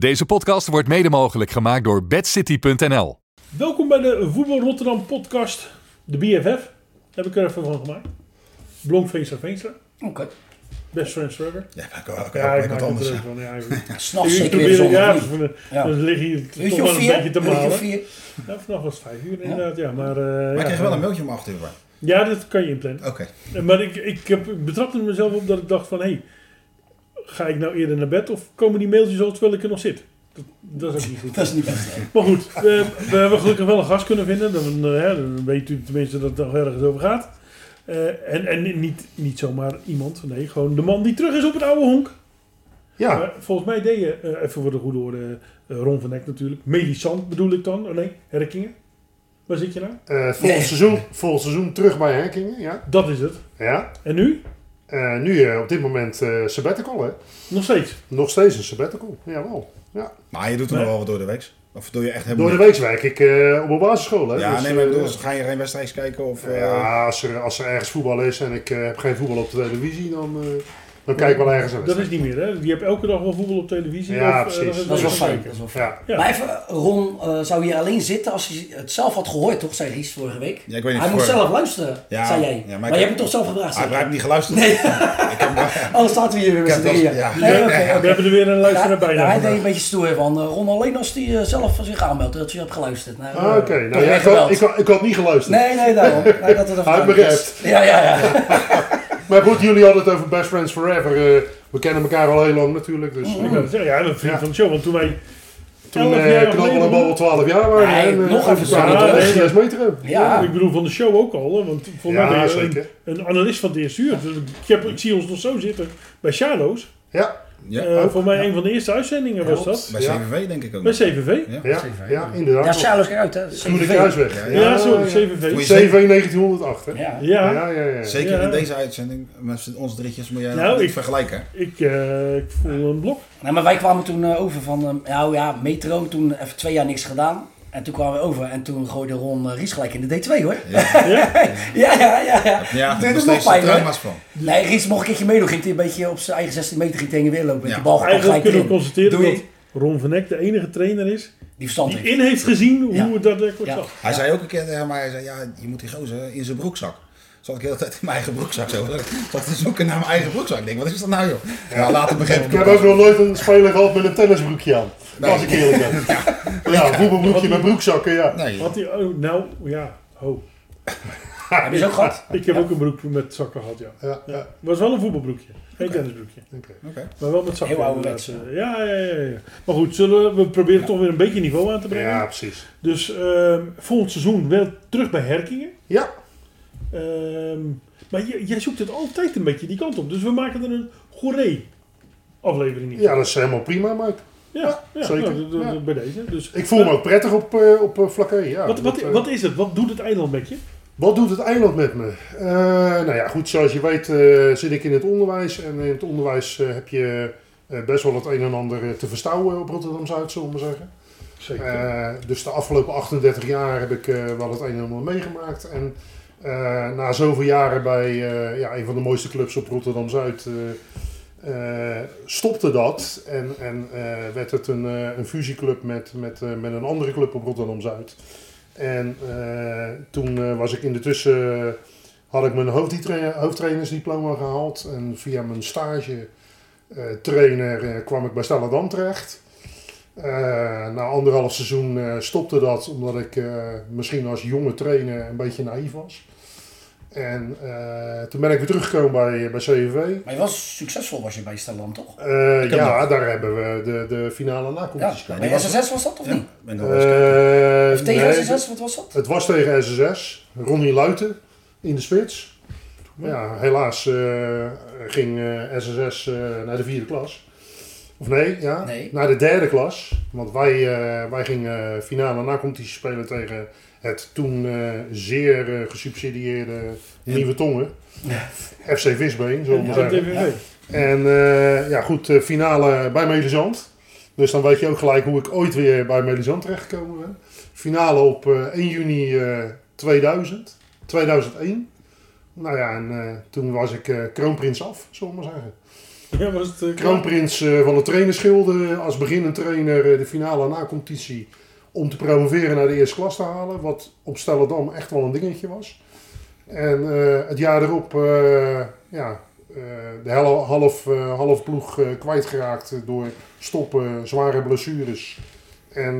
Deze podcast wordt mede mogelijk gemaakt door bedcity.nl. Welkom bij de Voetbal Rotterdam podcast, de BFF. Heb ik er even van gemaakt. Veenstra Veenstra. Oké. Best friends forever. Ja, maar ik ook, Ja, ook, ik wat maak anders. het ook van. Ja, ik- S'nachts ik zeker weer probeer- ja, Ja. dan lig je toch Uurtje wel of een vier? beetje te Uurtje of malen. vier? Ja, vannacht was het vijf uur inderdaad, ja. Maar, eh, Maar ja, ik kreeg wel een mailtje om 8 uur. Ja, dat kan je inplannen. Oké. Eh, Maar ik, ik, heb, ik betrapte mezelf op dat ik dacht van, hé, hey, ga ik nou eerder naar bed of komen die mailtjes al terwijl ik er nog zit? Dat, dat is ook niet goed. Dat is niet hè. Maar goed, we, we hebben gelukkig wel een gast kunnen vinden. Dan, eh, hè, dan weet u tenminste dat het nog ergens over gaat. Eh, en en niet, niet zomaar iemand, nee, gewoon de man die terug is op het oude honk. Ja, Maar volgens mij deed je, eh, even voor de goede orde, eh, Ron van Eck natuurlijk. Melisant bedoel ik dan, oh nee, Herkingen. Waar zit je nou? eh volgend, Nee. seizoen, volgend seizoen terug bij Herkingen, ja. Dat is het. ja. En nu? Eh, nu eh, op dit moment eh sabbatical, hè. Nog steeds. Nog steeds een sabbatical, jawel. Ja. Maar je doet er Nee. nog wel wat door de week. Of doe je echt helemaal Door de week werk ik eh, op een basisschool, hè. Ja, Dus, nee, maar ik bedoel, ga je geen wedstrijd kijken? Of, eh, ja, als er, als er ergens voetbal is en ik eh, heb geen voetbal op de televisie, dan, eh, dan kijk ik wel ergens aan. Dat is niet meer, hè? Je hebt elke dag wel voetbal op televisie. Ja, of, eh, precies. Dat is wel fijn. Dat is wel fijn. Ja, Ja. Maar even, Ron eh, zou hier alleen zitten als hij het zelf had gehoord, toch? Zei Ries vorige week. Ja, ik weet niet hij moest zelf luisteren, Ja, zei jij. ja, maar maar je heb- hebt hem toch zelf gevraagd? Ah, je? heb niet geluisterd. Nee, Ik heb, anders staat hij hier weer met z'n drieën. We hebben er weer een luisteraar Ja, bij. nou, hij deed een beetje stoer van eh, Ron alleen als hij zelf zich aanmeldt, dat je hebt geluisterd. Nou, Ah, Oké, nou ik, had, gebeld. ik, had, ik had niet geluisterd. Nee, nee, daarom. Het Hij begrijpt. Ja, ja, ja. Maar goed, jullie hadden het over Best Friends Forever. eh, we kennen elkaar al heel lang natuurlijk, dus... Ik het zeggen, ja, een vriend Ja. van de show. Want toen wij Toen 11 eh Knabbel en Babbel 12 jaar waren. Nee, en, eh, nog even zo. we Ja, terug, nee. 6 meter ook. Ja. Ik bedoel van de show ook al, hè, want volgens mij Ja, ben je een, een analist van het eerste uur. Dus ik, heb, ik zie ons nog zo zitten bij Shadows. Ja, ja, Eh, voor mij een van de eerste uitzendingen was dat. bij. CVV denk ik ook. Bij. CVV. Ja. ja, ja, inderdaad. Ja, kijk uit, hè. Toen de CVV. Kruisweg. Ja, Ja, sorry. CVV. CV 1908, hè? Ja. Ja, ja, ja. ja. Zeker Ja. in deze uitzending, met onze drietjes, moet jij Nou, ik- vergelijken. ik, eh, ik voel een blok. Nee, maar wij kwamen toen eh, over van, eh, nou ja, Metro, toen even twee jaar niks gedaan. En toen kwamen we over en toen gooide Ron eh, Ries gelijk in de D2 hoor. Ja, Ja? Ja, ja, ja, ja. ja Dit nog is nog pijn, van. Nee, Ries mocht een keertje meedoen. Ging hij een beetje op zijn eigen 16 meter ging tegen weer lopen. Met Ja. die bal Eigenlijk gelijk kunnen we constateren Doe dat je. Ron van Eck de enige trainer is Die verstand die heeft. in heeft gezien hoe het daadwerkelijk Ja. zat. Hij zei ook een keer tegen mij, hij zei, ja, je moet die gozer in zijn broekzak. Zat ik de hele tijd in mijn eigen broekzak zo. Zat te zoeken naar mijn eigen broekzak. Ik denk, wat is dat nou joh? Ja, later begreep ik Ik heb ook nog nooit een speler gehad met een tennisbroekje aan. Nee. Als ik eerlijk ben. Ja, een voetbalbroekje met broekzakken, ja. Nee, Had hij, oh, nou, ja, oh. Heb je ook gehad? Ik heb ook een broek met zakken gehad, ja. Ja, ja. ja. was wel een voetbalbroekje, geen tennisbroekje. Oké. oké. Maar wel met zakken. Heel ouderwets, inderdaad. Ja, ja, ja, ja. Maar goed, zullen we, we proberen toch weer een beetje niveau aan te brengen. Ja, precies. Dus ehm, volgend seizoen wel terug bij Herkingen. Ja, Ehm, maar j- jij zoekt het altijd een beetje die kant op. Dus we maken er een goeree aflevering in. ja, dat is helemaal prima, Mike. ja, ja, zeker. nou, d- d- Ja. bij deze. Dus, Ik voel me ook prettig op, eh op uh, Flaké. Ja, wat, wat, Dat, eh, wat is het? Wat doet het eiland met je? Wat doet het eiland met me? Eh, nou ja, goed, zoals je weet eh, zit ik in het onderwijs. En in het onderwijs eh, heb je eh, best wel het een en ander eh, te verstouwen op Rotterdam-Zuid, zullen we maar zeggen. Zeker. Eh, dus de afgelopen 38 jaar heb ik eh, wel het een en ander meegemaakt. En eh, na zoveel jaren bij eh, ja, een van de mooiste clubs op Rotterdam-Zuid eh, eh, stopte dat. En, en eh, werd het een, eh, een fusieclub met, met, eh, met een andere club op Rotterdam-Zuid. En eh, toen eh, was ik in de tussen, had ik mijn hoofdtra- hoofdtrainersdiploma gehaald. En via mijn stage eh, trainer eh, kwam ik bij Stellendam terecht. Eh, na anderhalf seizoen eh, stopte dat omdat ik eh, misschien als jonge trainer een beetje naïef was. En eh, toen ben ik weer teruggekomen bij, bij CVV. Maar je was succesvol was je bij Stellam, toch? Eh, ja, daar hebben we de, de finale Ja. nacompetitie gehad. Bij SSS was dat of niet? Of tegen nee, SSS, wat was dat? Het was tegen SSS. Ronnie Luiten in de spits. Ja, helaas ging SSS naar de vierde klas. Of nee, ja, Nee. naar de derde klas. Want wij, wij gingen finale na-competitie spelen tegen het toen eh, zeer eh, gesubsidieerde Nieuwe Tongen. FC Visbeen, zullen we maar zeggen. En eh, ja, goed, finale bij Melisand. Dus dan weet je ook gelijk hoe ik ooit weer bij Melisand terechtgekomen ben. Finale op eh, 1 juni eh, 2000, 2001. Nou ja, en toen was ik kroonprins af, zullen we maar zeggen. Ja, was het... Kroonprins van de trainerschilde als beginnend trainer de finale na-competitie om te promoveren naar de eerste klas te halen. Wat op Stellendam echt wel een dingetje was. En eh, het jaar erop eh, ja, eh, de half, eh, half ploeg kwijtgeraakt door stoppen, zware blessures. En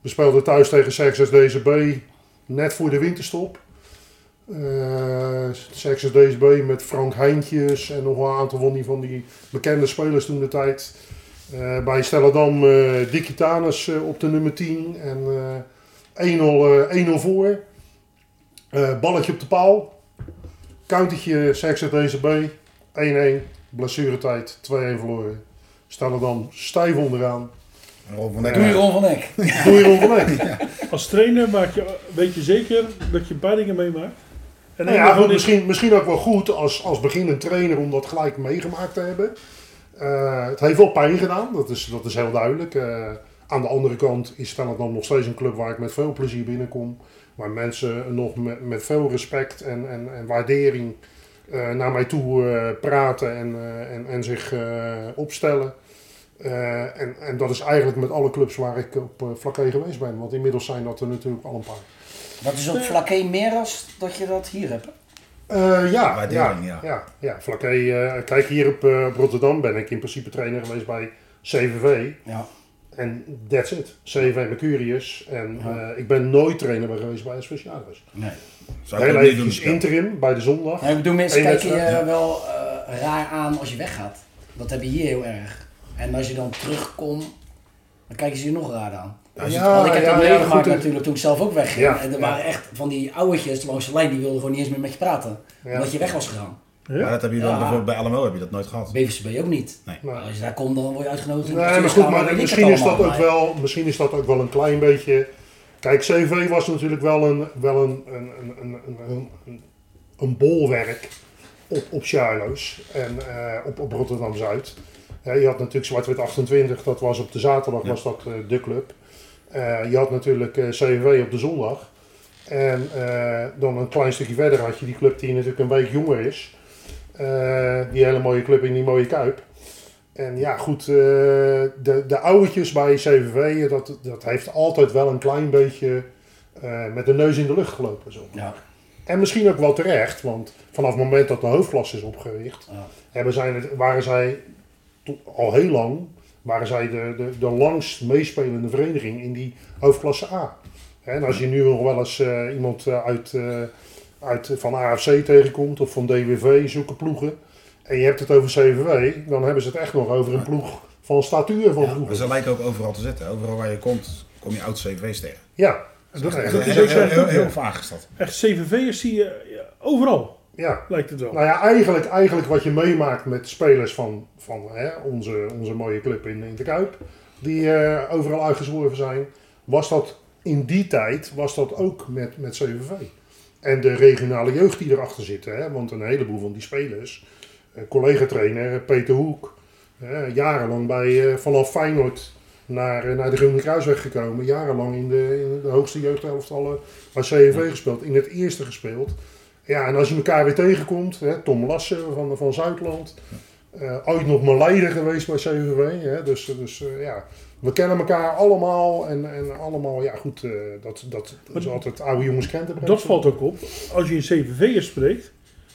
we speelden thuis tegen Sexus DCB net voor de winterstop. Sexus DCB met Frank Heintjes en nog een aantal van die bekende spelers toen de tijd. Eh, bij Stellendam eh Dickie Tanus eh, op de nummer 10 en eh 1-0 eh, 1-0 voor. Eh, balletje op de paal. Countertje Sexus DCB 1-1. Blessuretijd 2-1 verloren. Stellendam stijf onderaan. Van. Doe je Ron van Eck. Doe je Ron van Eck. Als trainer maak je, weet je zeker dat je een paar dingen meemaakt. En Nou ja, goed, misschien, misschien ook wel goed als, als beginnend trainer om dat gelijk meegemaakt te hebben. Eh, het heeft wel pijn gedaan, dat is, dat is heel duidelijk. Eh, aan de andere kant is Stellendam nog steeds een club waar ik met veel plezier binnenkom. Waar mensen nog met, met veel respect en, en, en waardering eh, naar mij toe eh, praten en, eh, en, en zich eh, opstellen. Eh, en, en dat is eigenlijk met alle clubs waar ik op uh, vlakke geweest ben. Want inmiddels zijn dat er natuurlijk al een paar. Dat is op Flaké meer als dat je dat hier hebt. Eh, ja, Waardering, ja, ja. ja. ja, Vlakke, eh, kijk, hier op, eh, op Rotterdam ben ik in principe trainer geweest bij CVV. Ja. En that's it. CVV Mercurius. En Ja. eh, ik ben nooit trainer geweest bij Specialis. Nee. Zou Heel doen. eventjes interim bij de zondag. Nou, ik bedoel, mensen Eén kijken je wel raar aan als je weggaat. Dat heb je hier heel erg. En als je dan terugkomt, dan kijken ze je nog raar aan. Je- Ja, Want ik heb ja, dat meegemaakt natuurlijk toen ik zelf ook wegging. Ja, en er ja. waren echt van die ouwetjes langs de lijn, die wilden gewoon niet eens meer met je praten. Ja. Omdat je weg was gegaan. Maar dat heb je dan Ja. bijvoorbeeld bij LMO heb je dat nooit gehad. BVCB ook niet. Nee. Nee. Als je daar komt, dan word je uitgenodigd. in de Nee, maar goed, maar misschien is, dat ook wel, misschien is dat ook wel een klein beetje. Kijk, CV was natuurlijk wel een, wel een, een, een, een, een, een, een bolwerk op, op Charlo's en eh, op, op Rotterdam Zuid. je had natuurlijk Zwart-Wit 28, dat was op de zaterdag Ja. was dat eh, de club. Eh, je had natuurlijk eh, CVV op de zondag. En eh, dan een klein stukje verder had je die club die natuurlijk een week jonger is. Die hele mooie club in die mooie Kuip. En ja, goed, de, de ouwetjes bij CVV, dat, dat heeft altijd wel een klein beetje met de neus in de lucht gelopen. Zo. Ja, En misschien ook wel terecht, want vanaf het moment dat de hoofdklasse is opgericht, ja. hebben zij waren zij al heel lang waren zij de, de, de langst meespelende vereniging in die hoofdklasse A. En als je nu nog wel eens eh, iemand eh, uit, eh, uit, van AFC tegenkomt of van DWV, zulke ploegen, en je hebt het over CVW, dan hebben ze het echt nog over een ploeg van statuur van Ja, Maar ze lijken ook overal te zitten. Overal waar je komt, kom je oud CV's tegen. Ja, Dat, is dat echt. is heel, ook heel, heel, vaag is dat. Echt CVV'ers zie je overal, Ja. lijkt het wel. Nou ja, eigenlijk, eigenlijk wat je meemaakt met spelers van, van hè, onze, onze mooie club in, in de Kuip, die eh, overal uitgezworven zijn, was dat in die tijd was dat ook met, met CVV. En de regionale jeugd die erachter zit, hè, want een heleboel van die spelers, eh, collega-trainer Peter Hoek, jarenlang bij, eh, vanaf Feyenoord naar, naar de Groene Kruisweg gekomen, jarenlang in de, in de hoogste jeugdelftallen bij CVV gespeeld, in het eerste gespeeld. Ja, en als je elkaar weer tegenkomt, hè, Tom Lassen van, van Zuidland, eh, ooit nog leider geweest bij CVV. Hè, dus dus eh, ja, we kennen elkaar allemaal en, en allemaal, ja goed, eh, dat, dat is altijd oude jongens krentenbreed. Dat valt ook op. Als je een CVV'er spreekt,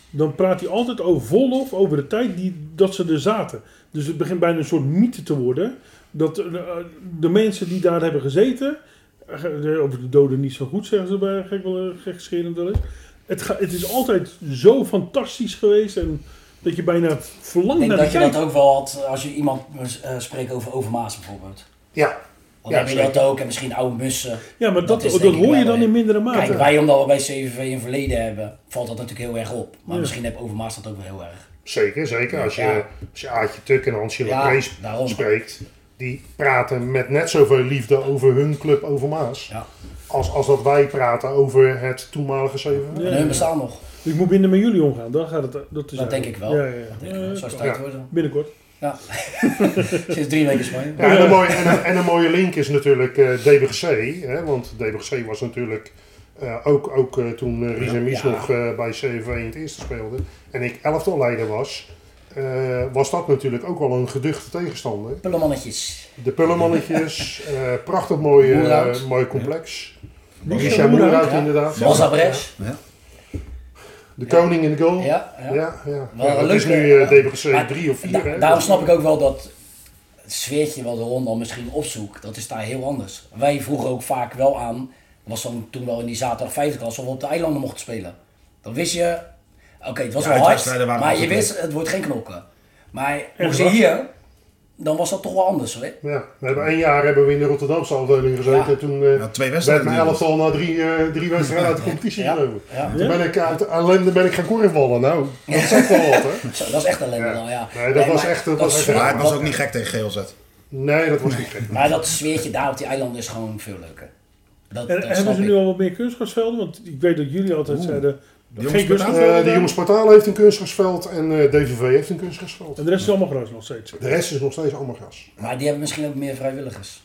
dan praat hij altijd over vol lof over de tijd die, dat ze er zaten. Dus het begint bijna een soort mythe te worden. Dat de mensen die daar hebben gezeten, over de doden niet zo goed zeggen ze bij gek, wel, gekscherend wel eens. Het, ga- het is altijd zo fantastisch geweest en dat je bijna Ik verlangt denk naar dat de je tijd. dat ook wel had als je iemand eh, spreekt over Overmaas bijvoorbeeld. Ja, Want Ja, dan heb je dat ook en misschien oude mussen. Ja, maar dat, dat dat, hoor je dan in mindere mate. Kijk, wij omdat we bij CVV een verleden hebben, valt dat natuurlijk heel erg op. Maar Ja. misschien heb Overmaas dat ook wel heel erg. zeker, zeker. Als je, Ja. als je Aartje Tuk en Hansje daarom. spreekt, die praten met net zoveel liefde over hun club Overmaas. Ja. Als, als dat wij praten over het toenmalige CVV. Ja. Hun bestaan nog. Dus ik moet minder met jullie omgaan, dan gaat het. Dat, is Dat denk ik wel. Ja, ja, ja. Dat denk ik wel. Eh, Zo is het Ja. tijd worden. binnenkort. Ja. Sinds drie weken Spanje. Ja, en, een mooie, en, een, en een mooie link is natuurlijk eh DBGC. Hè, want DBGC was natuurlijk eh, ook, ook eh, toen eh, Ries en Mies Ja. nog eh, bij CV in het eerste speelde. En ik elftalleider was. Eh, was dat natuurlijk ook wel een geduchte tegenstander. Pullemannetjes. De Pullemannetjes, eh, prachtig mooi, eh, mooi complex. Michel Michel Moerhout, Moerhout ja. inderdaad. Mazabres. Ja. De koning in de goal. Ja, ja. Ja, ja. Wel ja dat is nu eh, ja. DBC Maar 3 of 4. Da- hè. daarom snap ik ook wel dat het sfeertje wat de Ron dan misschien opzoekt, dat is daar heel anders. Wij vroegen ook vaak wel aan, was dan toen wel in die zaterdag vijfde klas, of we op de eilanden mochten spelen. Dan wist je, oké, het was Ja, wel hard, maar je wist, het wordt geen knokken. Maar moest je wacht. hier, dan was dat toch wel anders hoor. Ja, we hebben één jaar hebben we in de Rotterdamse afdeling gezeten. Ja. En toen eh, Ja, twee werd wedstrijden. mijn elftal na drie, eh, drie wedstrijden uit de competitie Ja. gelopen. Ja. Toen ben ik uit ellende ben ik gaan korfballen. Nou, dat zegt wel wat hè. Zo, dat is echt ellende Ja. dan, ja. Nee, dat was maar echt- dat was echt Maar het was ook niet gek tegen GLZ. Nee, dat was niet gek. Maar dat sfeertje daar op die eilanden is gewoon veel leuker. Dat, En dat hebben ze nu al wat meer kunstgrasvelden? Want ik weet dat jullie altijd Oeh. zeiden, De. Eh, de daar. jongens Spartaal heeft een kunstgrasveld en eh, DVV heeft een kunstgrasveld. En de rest is allemaal gras nog steeds. De rest is nog steeds allemaal gras. Maar die hebben misschien ook meer vrijwilligers.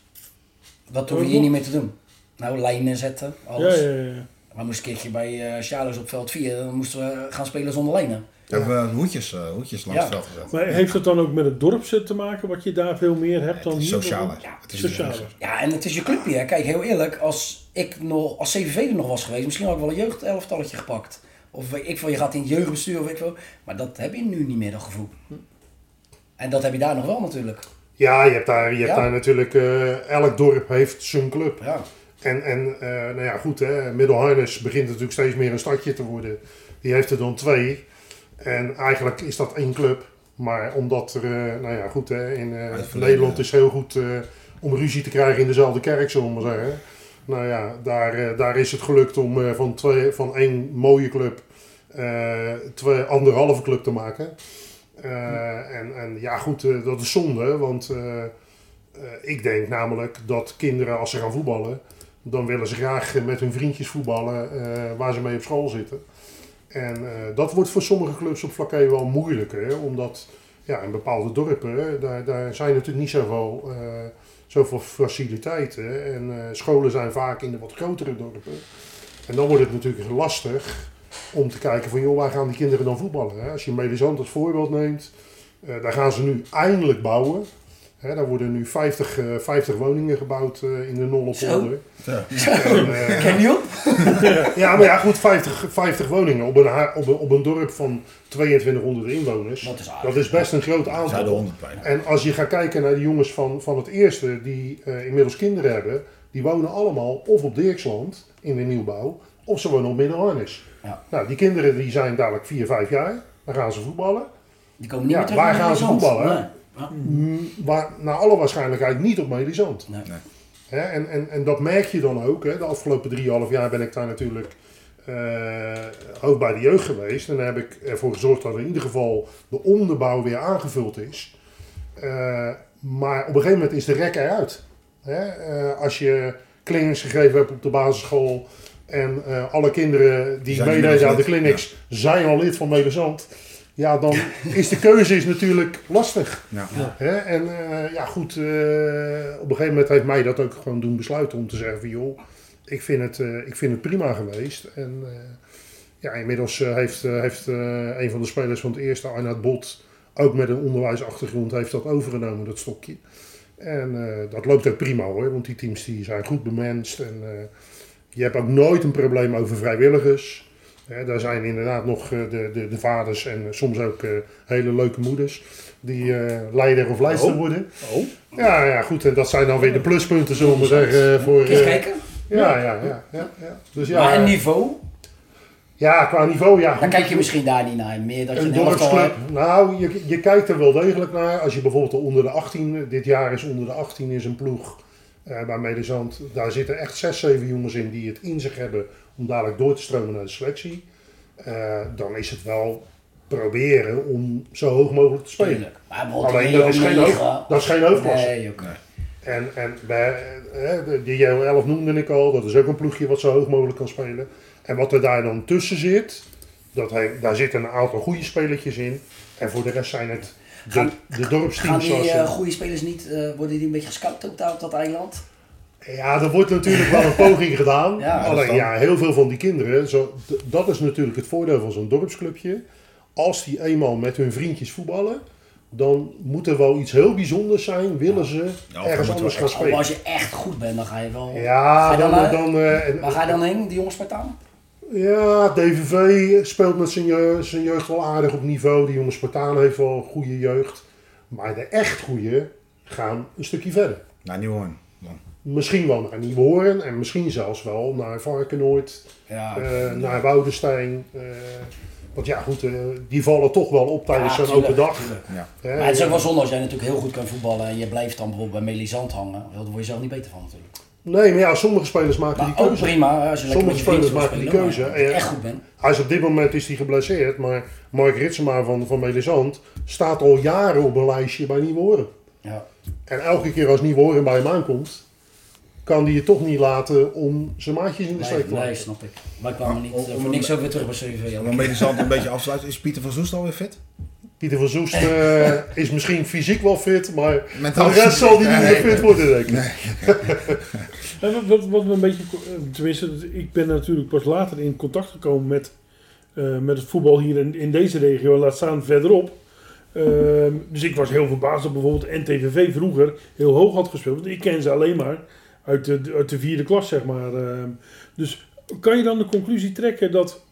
Dat hoef je hier niet meer te doen. Nou, lijnen zetten, Ja, alles. ja, ja. Maar moest een keertje bij eh Charles op veld 4, dan moesten we gaan spelen zonder lijnen. We hebben hoedjes, eh, hoedjes langs Ja. het veld gezet. Maar heeft het dan ook met het dorp te maken, wat je daar veel meer hebt dan Het is hier? socialer. Ja, Het is socialer. Ja, en het is je clubje. Hè. Kijk, heel eerlijk, als ik nog, als CVV er nog was geweest, misschien had ik wel een jeugdelftalletje gepakt. Of ik veel, je gaat in het jeugdbestuur of ik. Maar dat heb je nu niet meer, dat gevoel. En dat heb je daar nog wel natuurlijk. Ja, je hebt daar, je hebt Ja. daar natuurlijk, eh, elk dorp heeft zijn club. Ja. En, en eh, nou ja, goed, hè, Middelharnis begint natuurlijk steeds meer een stadje te worden. Die heeft er dan twee. En eigenlijk is dat één club. Maar omdat er, eh, nou ja, goed, hè, in Nederland is heel goed om ruzie te krijgen in dezelfde kerk, zullen we maar zeggen. Nou ja, daar, daar is het gelukt om van, twee, van één mooie club twee anderhalve club te maken. Eh, en, en ja, goed, eh, dat is zonde, want eh, eh, ik denk namelijk dat kinderen als ze gaan voetballen, dan willen ze graag eh, met hun vriendjes voetballen eh, waar ze mee op school zitten. En eh, dat wordt voor sommige clubs op vlakke wel moeilijker, omdat ja, in bepaalde dorpen, daar, daar zijn natuurlijk niet zoveel, eh, zoveel faciliteiten. En eh, scholen zijn vaak in de wat grotere dorpen. En dan wordt het natuurlijk lastig om te kijken van, joh, waar gaan die kinderen dan voetballen? Hè? Als je Melisande als voorbeeld neemt, eh, daar gaan ze nu eindelijk bouwen. Hè, daar worden nu 50, eh, 50 woningen gebouwd eh, in de Nollopolder. Ja. En, eh, Ken je op? ja, maar ja, goed, 50, 50 woningen op een, op, een, op een dorp van 2200 inwoners. Dat is aardig. Dat is best een groot aantal. 100 bijna. En als je gaat kijken naar de jongens van, van het eerste, die eh, inmiddels kinderen hebben, die wonen allemaal of op Dirksland in de nieuwbouw, of ze wonen op Middelharnis. Ja. Nou, die kinderen die zijn dadelijk 4, 5 jaar, dan gaan ze voetballen. Die komen niet Ja, meer terug waar naar gaan ze voetballen? Nee. Ja. Mm, Waar, naar alle waarschijnlijkheid niet op Melisand. Nee. Nee. Hè, en, en, en dat merk je dan ook. Hè. De afgelopen drieënhalf jaar ben ik daar natuurlijk eh, ook bij de jeugd geweest. En daar heb ik ervoor gezorgd dat in ieder geval de onderbouw weer aangevuld is. Eh, maar op een gegeven moment is de rek eruit. Hè. Eh, als je clinics gegeven hebt op de basisschool en eh, alle kinderen die Zijn meededen aan de clinics zijn al lid van Medezand. Ja, dan is de keuze is natuurlijk lastig. Ja. Hè? En eh, ja, goed, eh, op een gegeven moment heeft mij dat ook gewoon doen besluiten om te zeggen van joh, ik vind het, eh, ik vind het prima geweest. En eh, ja, inmiddels heeft, heeft eh, een van de spelers van het eerste, Arnoud Bot, ook met een onderwijsachtergrond, heeft dat overgenomen, dat stokje. En eh, dat loopt ook prima hoor, want die teams die zijn goed bemenst. En eh, je hebt ook nooit een probleem over vrijwilligers. Hè, daar zijn inderdaad nog eh, de, de, de vaders en soms ook eh, hele leuke moeders die eh, leider of leidster Oh. worden. Oh, Ja, ja, goed. En dat zijn dan weer de pluspunten, zullen we zeggen. Voor, eh, kijken? ja, ja, ja, ja, ja. Dus ja, maar een niveau, ja, qua niveau, ja. dan kijk je misschien daar niet naar. Meer dat je Een een elftal dorpsclub. hebt. Nou, je, je kijkt er wel degelijk naar. Als je bijvoorbeeld de onder de 18, dit jaar is onder de 18 is een ploeg eh, bij Medezand. Daar zitten echt 6, 7 jongens in die het in zich hebben om dadelijk door te stromen naar de selectie. Eh, dan is het wel proberen om zo hoog mogelijk te spelen. Tuurlijk. Maar Alleen dat is, geen hoofd, dat is geen hoofdklasse. Nee, ook. En, en bij, eh, de- die JO11 noemde ik al, dat is ook een ploegje wat zo hoog mogelijk kan spelen. En wat er daar dan tussen zit, dat hij, daar zitten een aantal goede spelertjes in. En voor de rest zijn het de, Gaan- de Gaan dorpsteams. die zoals eh, goede spelers niet, eh, worden die een beetje gescout ook daar op dat eiland? ja, er wordt natuurlijk wel een poging gedaan. Ja, Alleen dan- ja, heel veel van die kinderen, zo, dat is natuurlijk het voordeel van zo'n dorpsclubje. als die eenmaal met hun vriendjes voetballen, dan moet er wel iets heel bijzonders zijn. Willen ze Ja, ergens anders gaan Oh, maar als spelen. je echt goed bent, dan ga je wel... Ja, Ga je dan, dan, dan, eh, en- Waar ga je dan heen, die jonge Spartaan? Ja, DVV speelt met zijn, je- zijn jeugd wel aardig op niveau. Die jonge Spartaan heeft wel een goede jeugd. Maar de echt goede gaan een stukje verder. Nou, niet horen. Dan. Misschien wel naar Nieuwenhoorn en misschien zelfs wel naar Varkenoord, Ja, eh, naar Woudenstein. eh, want ja, goed, eh, die vallen toch wel op tijdens Ja, zo'n open dag. Ja. Maar het is ook wel zonde als jij natuurlijk heel goed kan voetballen en je blijft dan bijvoorbeeld bij Melisand hangen. Daar word je zelf niet beter van natuurlijk. Nee, maar ja, sommige spelers maken Maar die ook keuze. prima als je lekker met Sommige spelers maken die keuze. maar als je En- echt goed bent. Hij is op dit moment is hij geblesseerd, maar Mark Ritsema van, van Melisand staat al jaren op een lijstje bij Nieuwenhoorn. Ja. En elke keer als Nieuwenhoorn bij hem aankomt, kan die je toch niet laten om zijn maatjes in de steek Nee, te nee, laten. snap ik. Maar ik kwam er niet Om- eh, om voor niks ook weer terug bij CV. Om een medisant een beetje af te sluiten. Is Pieter van Zoest alweer fit? Pieter van Zoest eh, is misschien fysiek wel fit, maar Mentaal de rest zal hij niet meer fit worden, denk ik. Wat, wat, een beetje, eh, tenminste, ik ben natuurlijk pas later in contact gekomen met, eh, met het voetbal hier in, in deze regio, en laat staan verderop. Ehm, dus ik was heel verbaasd dat bijvoorbeeld NTVV vroeger heel hoog had gespeeld. Want ik ken ze alleen maar uit de, uit de vierde klas, zeg maar. Ehm, dus kan je dan de conclusie trekken dat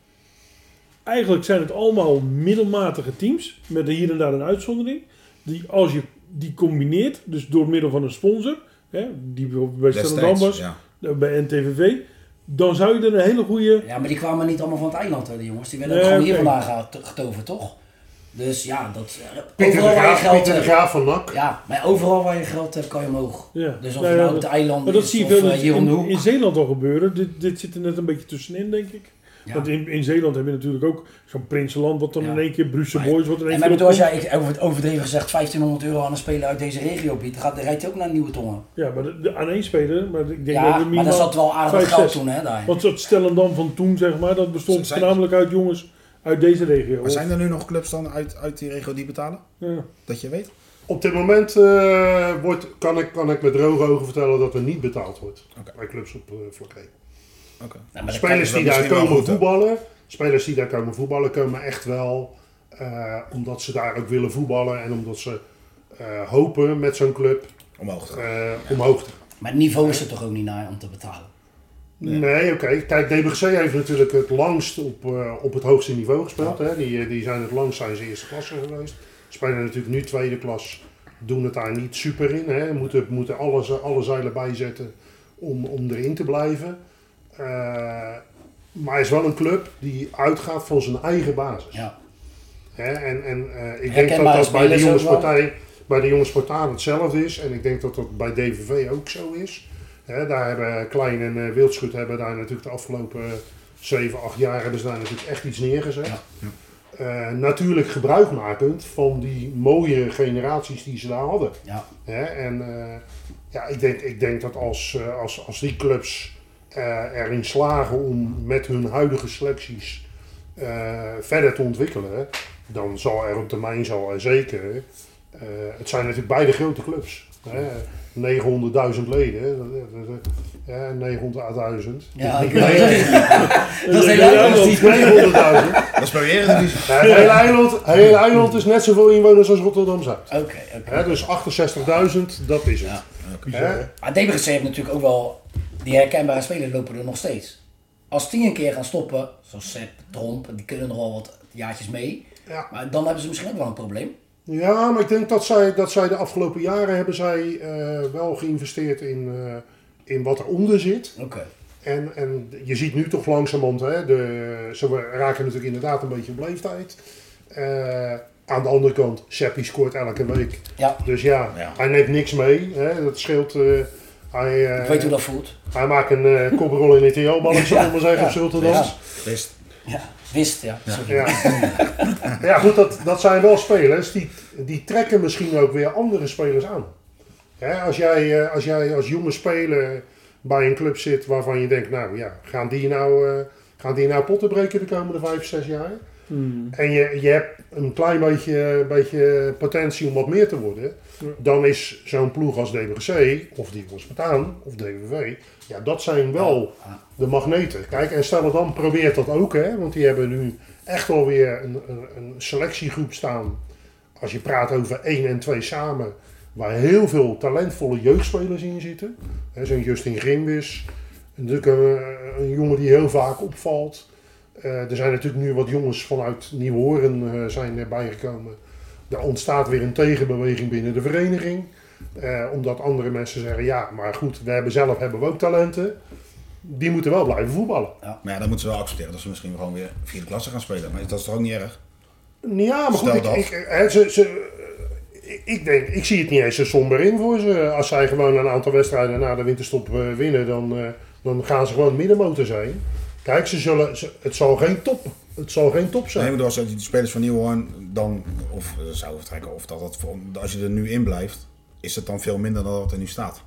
eigenlijk zijn het allemaal middelmatige teams, met hier en daar een uitzondering, die als je die combineert, dus door middel van een sponsor, hè, die bijvoorbeeld bij Stellendam was, ja. eh, bij NTVV, dan zou je er een hele goede... Ja, maar die kwamen niet allemaal van het eiland, hè, die jongens. Die werden Nee, ook gewoon hier oké. vandaan gehaald- getoverd, toch? Dus ja, dat, eh, Pieter overal waar je Graaf, geld Pieter de hebt. Graaf van NAC. Ja, maar overal waar je geld hebt, kan je omhoog. Ja. Dus of Nou je ja, nou op dat- de eiland maar dat is zie je of veel eh, hier om de in, hoek. in Zeeland al gebeuren. Dit, dit zit er net een beetje tussenin, denk ik. Ja. Want in, in Zeeland heb je natuurlijk ook zo'n Prinsenland, wat dan Ja. in één keer Brussel Maar- Boys, wat in één En maar keer bedoel, als jij overdreven gezegd 1500 euro aan een speler uit deze regio biedt, dan, gaat, dan rijdt hij ook naar Nieuwe Tongen. Ja, maar de, de aan één speler, maar ik denk dat Ja, maar daar zat wel aardig vijf, wat geld zes. toen, hè, daar. Want dat stellen dan van toen, zeg maar, dat bestond Zijn- voornamelijk uit jongens uit deze regio. Maar zijn er nu nog clubs dan uit, uit die regio die betalen? Ja. Dat je weet? Op dit moment eh, wordt, kan, ik, kan ik met droge ogen vertellen dat er niet betaald wordt Oké. bij clubs op uh, vlak maar Spelers die daar komen voetballen, spelers die daar komen voetballen, komen echt wel eh, omdat ze daar ook willen voetballen en omdat ze eh, hopen met zo'n club Omhoog te gaan. eh, omhoog te maar het niveau is er toch ook niet naar om te betalen? Nee, oké. Kijk, DBGC heeft natuurlijk het langst op, eh, op het hoogste niveau gespeeld. Hè. Die, die zijn het langst zijn ze eerste klasse geweest. Spelen natuurlijk nu tweede klas. Doen het daar niet super in. Hè. Moeten, moeten alle, ze- alle zeilen bijzetten om, om erin te blijven. Eh, maar is wel een club die uitgaat van zijn eigen basis. Ja. Hè? En, en eh, ik denk dat dat bij de spelers jonge ook wel. Spartij, bij de jonge Spartaan hetzelfde is. En ik denk dat dat bij DVV ook zo is. Hè, daar hebben Klein en eh, Wildschut hebben daar natuurlijk de afgelopen 7, 8 jaar hebben ze daar natuurlijk echt iets neergezet. Ja. Eh, natuurlijk gebruikmakend van die mooie generaties die ze daar hadden. Ja. Hè? En ja, ik denk, ik denk dat als, als, als die clubs erin slagen om met hun huidige selecties eh, verder te ontwikkelen, dan zal er op termijn zal er zeker. eh, het zijn natuurlijk beide grote clubs. Hè? 900.000 leden, ja, 900.000. Ja, ik Nee, Dat is heel Ja, die- 900.000. Dat is bij weer Eredivisie. Ja, het, hele eiland, het hele eiland is net zoveel inwoners als Rotterdam-Zuid. Oké, oké. Hè, Dus 68.000, dat is het. Ja. Hè? Maar DBGC heeft natuurlijk ook wel, die herkenbare spelers lopen er nog steeds. Als die een keer gaan stoppen, zoals Sepp, Tromp, die kunnen nog wel wat jaartjes mee. Ja. Maar dan hebben ze misschien ook wel een probleem. Ja, maar ik denk dat zij, dat zij de afgelopen jaren hebben zij eh, wel geïnvesteerd in, eh, in wat eronder zit. Oké. En, en je ziet nu toch langzamerhand, hè, de, ze raken natuurlijk inderdaad een beetje op leeftijd. Eh, aan de andere kant, Seppi scoort elke week. Ja, Dus ja, Ja. hij neemt niks mee. Hè, dat scheelt. Hij, eh, ik weet hoe dat voelt. hij maakt een eh koprol in het TL-balletje, Ja, om maar zeggen, ja, op Zultendans. Wist. Ja, wist, ja. Sorry. Ja. ja, goed, dat, dat zijn wel spelers die, die trekken misschien ook weer andere spelers aan. Hè, als, jij, eh, als jij als jonge speler bij een club zit waarvan je denkt, nou ja, gaan die nou, eh, gaan die nou potten breken de komende vijf, zes jaar? Hmm. en je, je hebt een klein beetje, beetje potentie om wat meer te worden, Ja. dan is zo'n ploeg als DWC of die Spartaan of DWV, ja, dat zijn wel Ja. de magneten. Kijk, en Stellendam probeert dat ook, hè, want die hebben nu echt wel weer een, een, een selectiegroep staan. Als je praat over 1 en 2 samen, waar heel veel talentvolle jeugdspelers in zitten. Hè, Zo'n Justin Grimbis, natuurlijk een, een jongen die heel vaak opvalt. Eh, er zijn natuurlijk nu wat jongens vanuit Nieuwhoorn eh zijn erbij gekomen. Er ontstaat weer een tegenbeweging binnen de vereniging. Eh, omdat andere mensen zeggen, ja, maar goed, we hebben zelf hebben we ook talenten. Die moeten wel blijven voetballen. Maar ja, dan moeten ze wel accepteren dat ze misschien gewoon weer vierde klasse gaan spelen. Maar dat is toch ook niet erg? Ja, maar goed, ik, dat. ik, hè, ze, ze, ik, denk, ik zie het niet eens zo somber in voor ze. Als zij gewoon een aantal wedstrijden na de winterstop winnen, dan, dan gaan ze gewoon middenmotor zijn. Kijk, ze zullen, ze- het zal geen top, het zal geen top zijn. Nee, maar als die spelers van Nieuwhoorn dan of eh, zouden vertrekken, of dat dat als je er nu in blijft, is het dan veel minder dan wat er nu staat?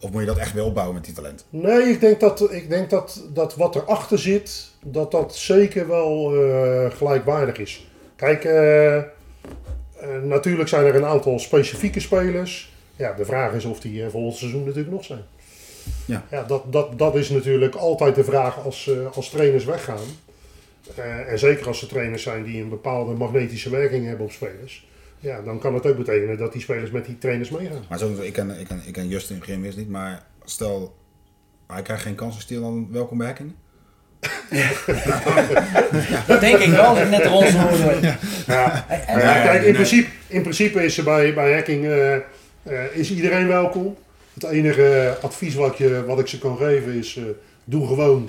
Of moet je dat echt weer opbouwen met die talent? Nee, ik denk dat, ik denk dat, dat wat erachter zit, dat dat zeker wel eh, gelijkwaardig is. Kijk, eh, natuurlijk zijn er een aantal specifieke spelers. Ja, de vraag is of die volgend seizoen natuurlijk nog zijn. Ja. ja dat, dat, dat is natuurlijk altijd de vraag als, eh, als trainers weggaan. Eh, en zeker als ze trainers zijn die een bepaalde magnetische werking hebben op spelers. Ja, dan kan het ook betekenen dat die spelers met die trainers meegaan. Maar zo, ik, ken, ik, ken, ik ken Justin Grimwis niet, maar stel hij krijgt geen kansenstiel, dan welkom bij Hacking. Dat denk ik wel, dat ik net de rol zou. Ja, ja, kijk, in, nee. principe, in principe is er bij, bij hacking eh, eh, is iedereen welkom. Het enige advies wat, je, wat ik ze kan geven is: eh, doe gewoon.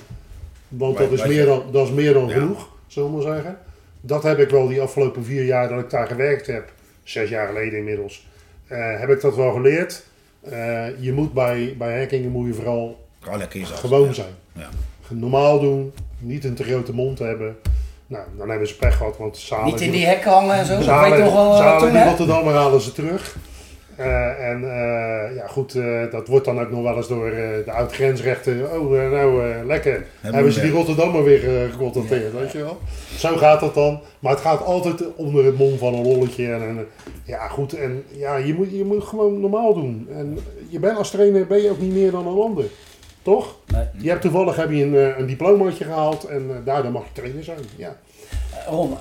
Want dat is, meer dan, dat is meer dan Ja. genoeg, zullen we maar zeggen. Dat heb ik wel die afgelopen vier jaar dat ik daar gewerkt heb, zes jaar geleden inmiddels, eh, heb ik dat wel geleerd. Eh, je moet bij, bij hackingen moet je vooral Gewoon jezelf. gewoon zijn. Ja. Normaal doen, niet een te grote mond hebben. Nou, dan hebben ze pech gehad, want Saleh Niet in die- hekken hangen en zo. Dat weet je nog wel toen, die hè? Rotterdammer halen ze terug. Eh, en eh, ja, goed, eh, dat wordt dan ook nog wel eens door eh, de oud-grensrechter. Oh, nou eh, lekker. Hebben ze die. Rotterdammer weer geconstateerd, weet je wel? Zo gaat dat dan. Maar het gaat altijd onder het mom van een lolletje. En, en, ja, goed. En ja, je moet, je moet gewoon normaal doen. En je bent als trainer ben je ook niet meer dan een ander. Toch? Nee. Je hebt toevallig heb je een, een diplomaatje gehaald en daardoor mag je trainer zijn. Ja. Ron,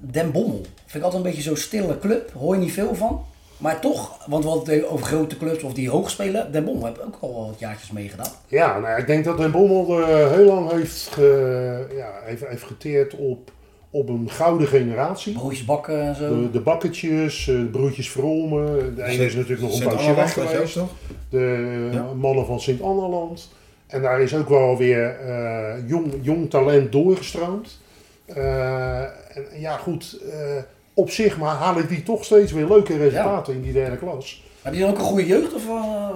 Den Bommel. Vind ik altijd een beetje zo'n stille club. Hoor je niet veel van. Maar toch, want we hadden het over grote clubs of die hoog spelen. Den Bommel heb ook al wat jaartjes meegedaan. Ja, nou ik denk dat Den Bommel eh, heel lang heeft, ge, ja, heeft, heeft geteerd op, op een gouden generatie. Broodjes bakken en zo. De, de bakketjes, eh, de broertjes Vrolmen. De ene is natuurlijk nog een poosje weg geweest. toch? De Ja. mannen van Sint-Annaland. En daar is ook wel weer eh, jong, jong talent doorgestroomd. Eh, en ja, goed. Op zich maar halen die toch steeds weer leuke resultaten in die derde klas. Heb je dan ook een goede jeugd? Of, eh?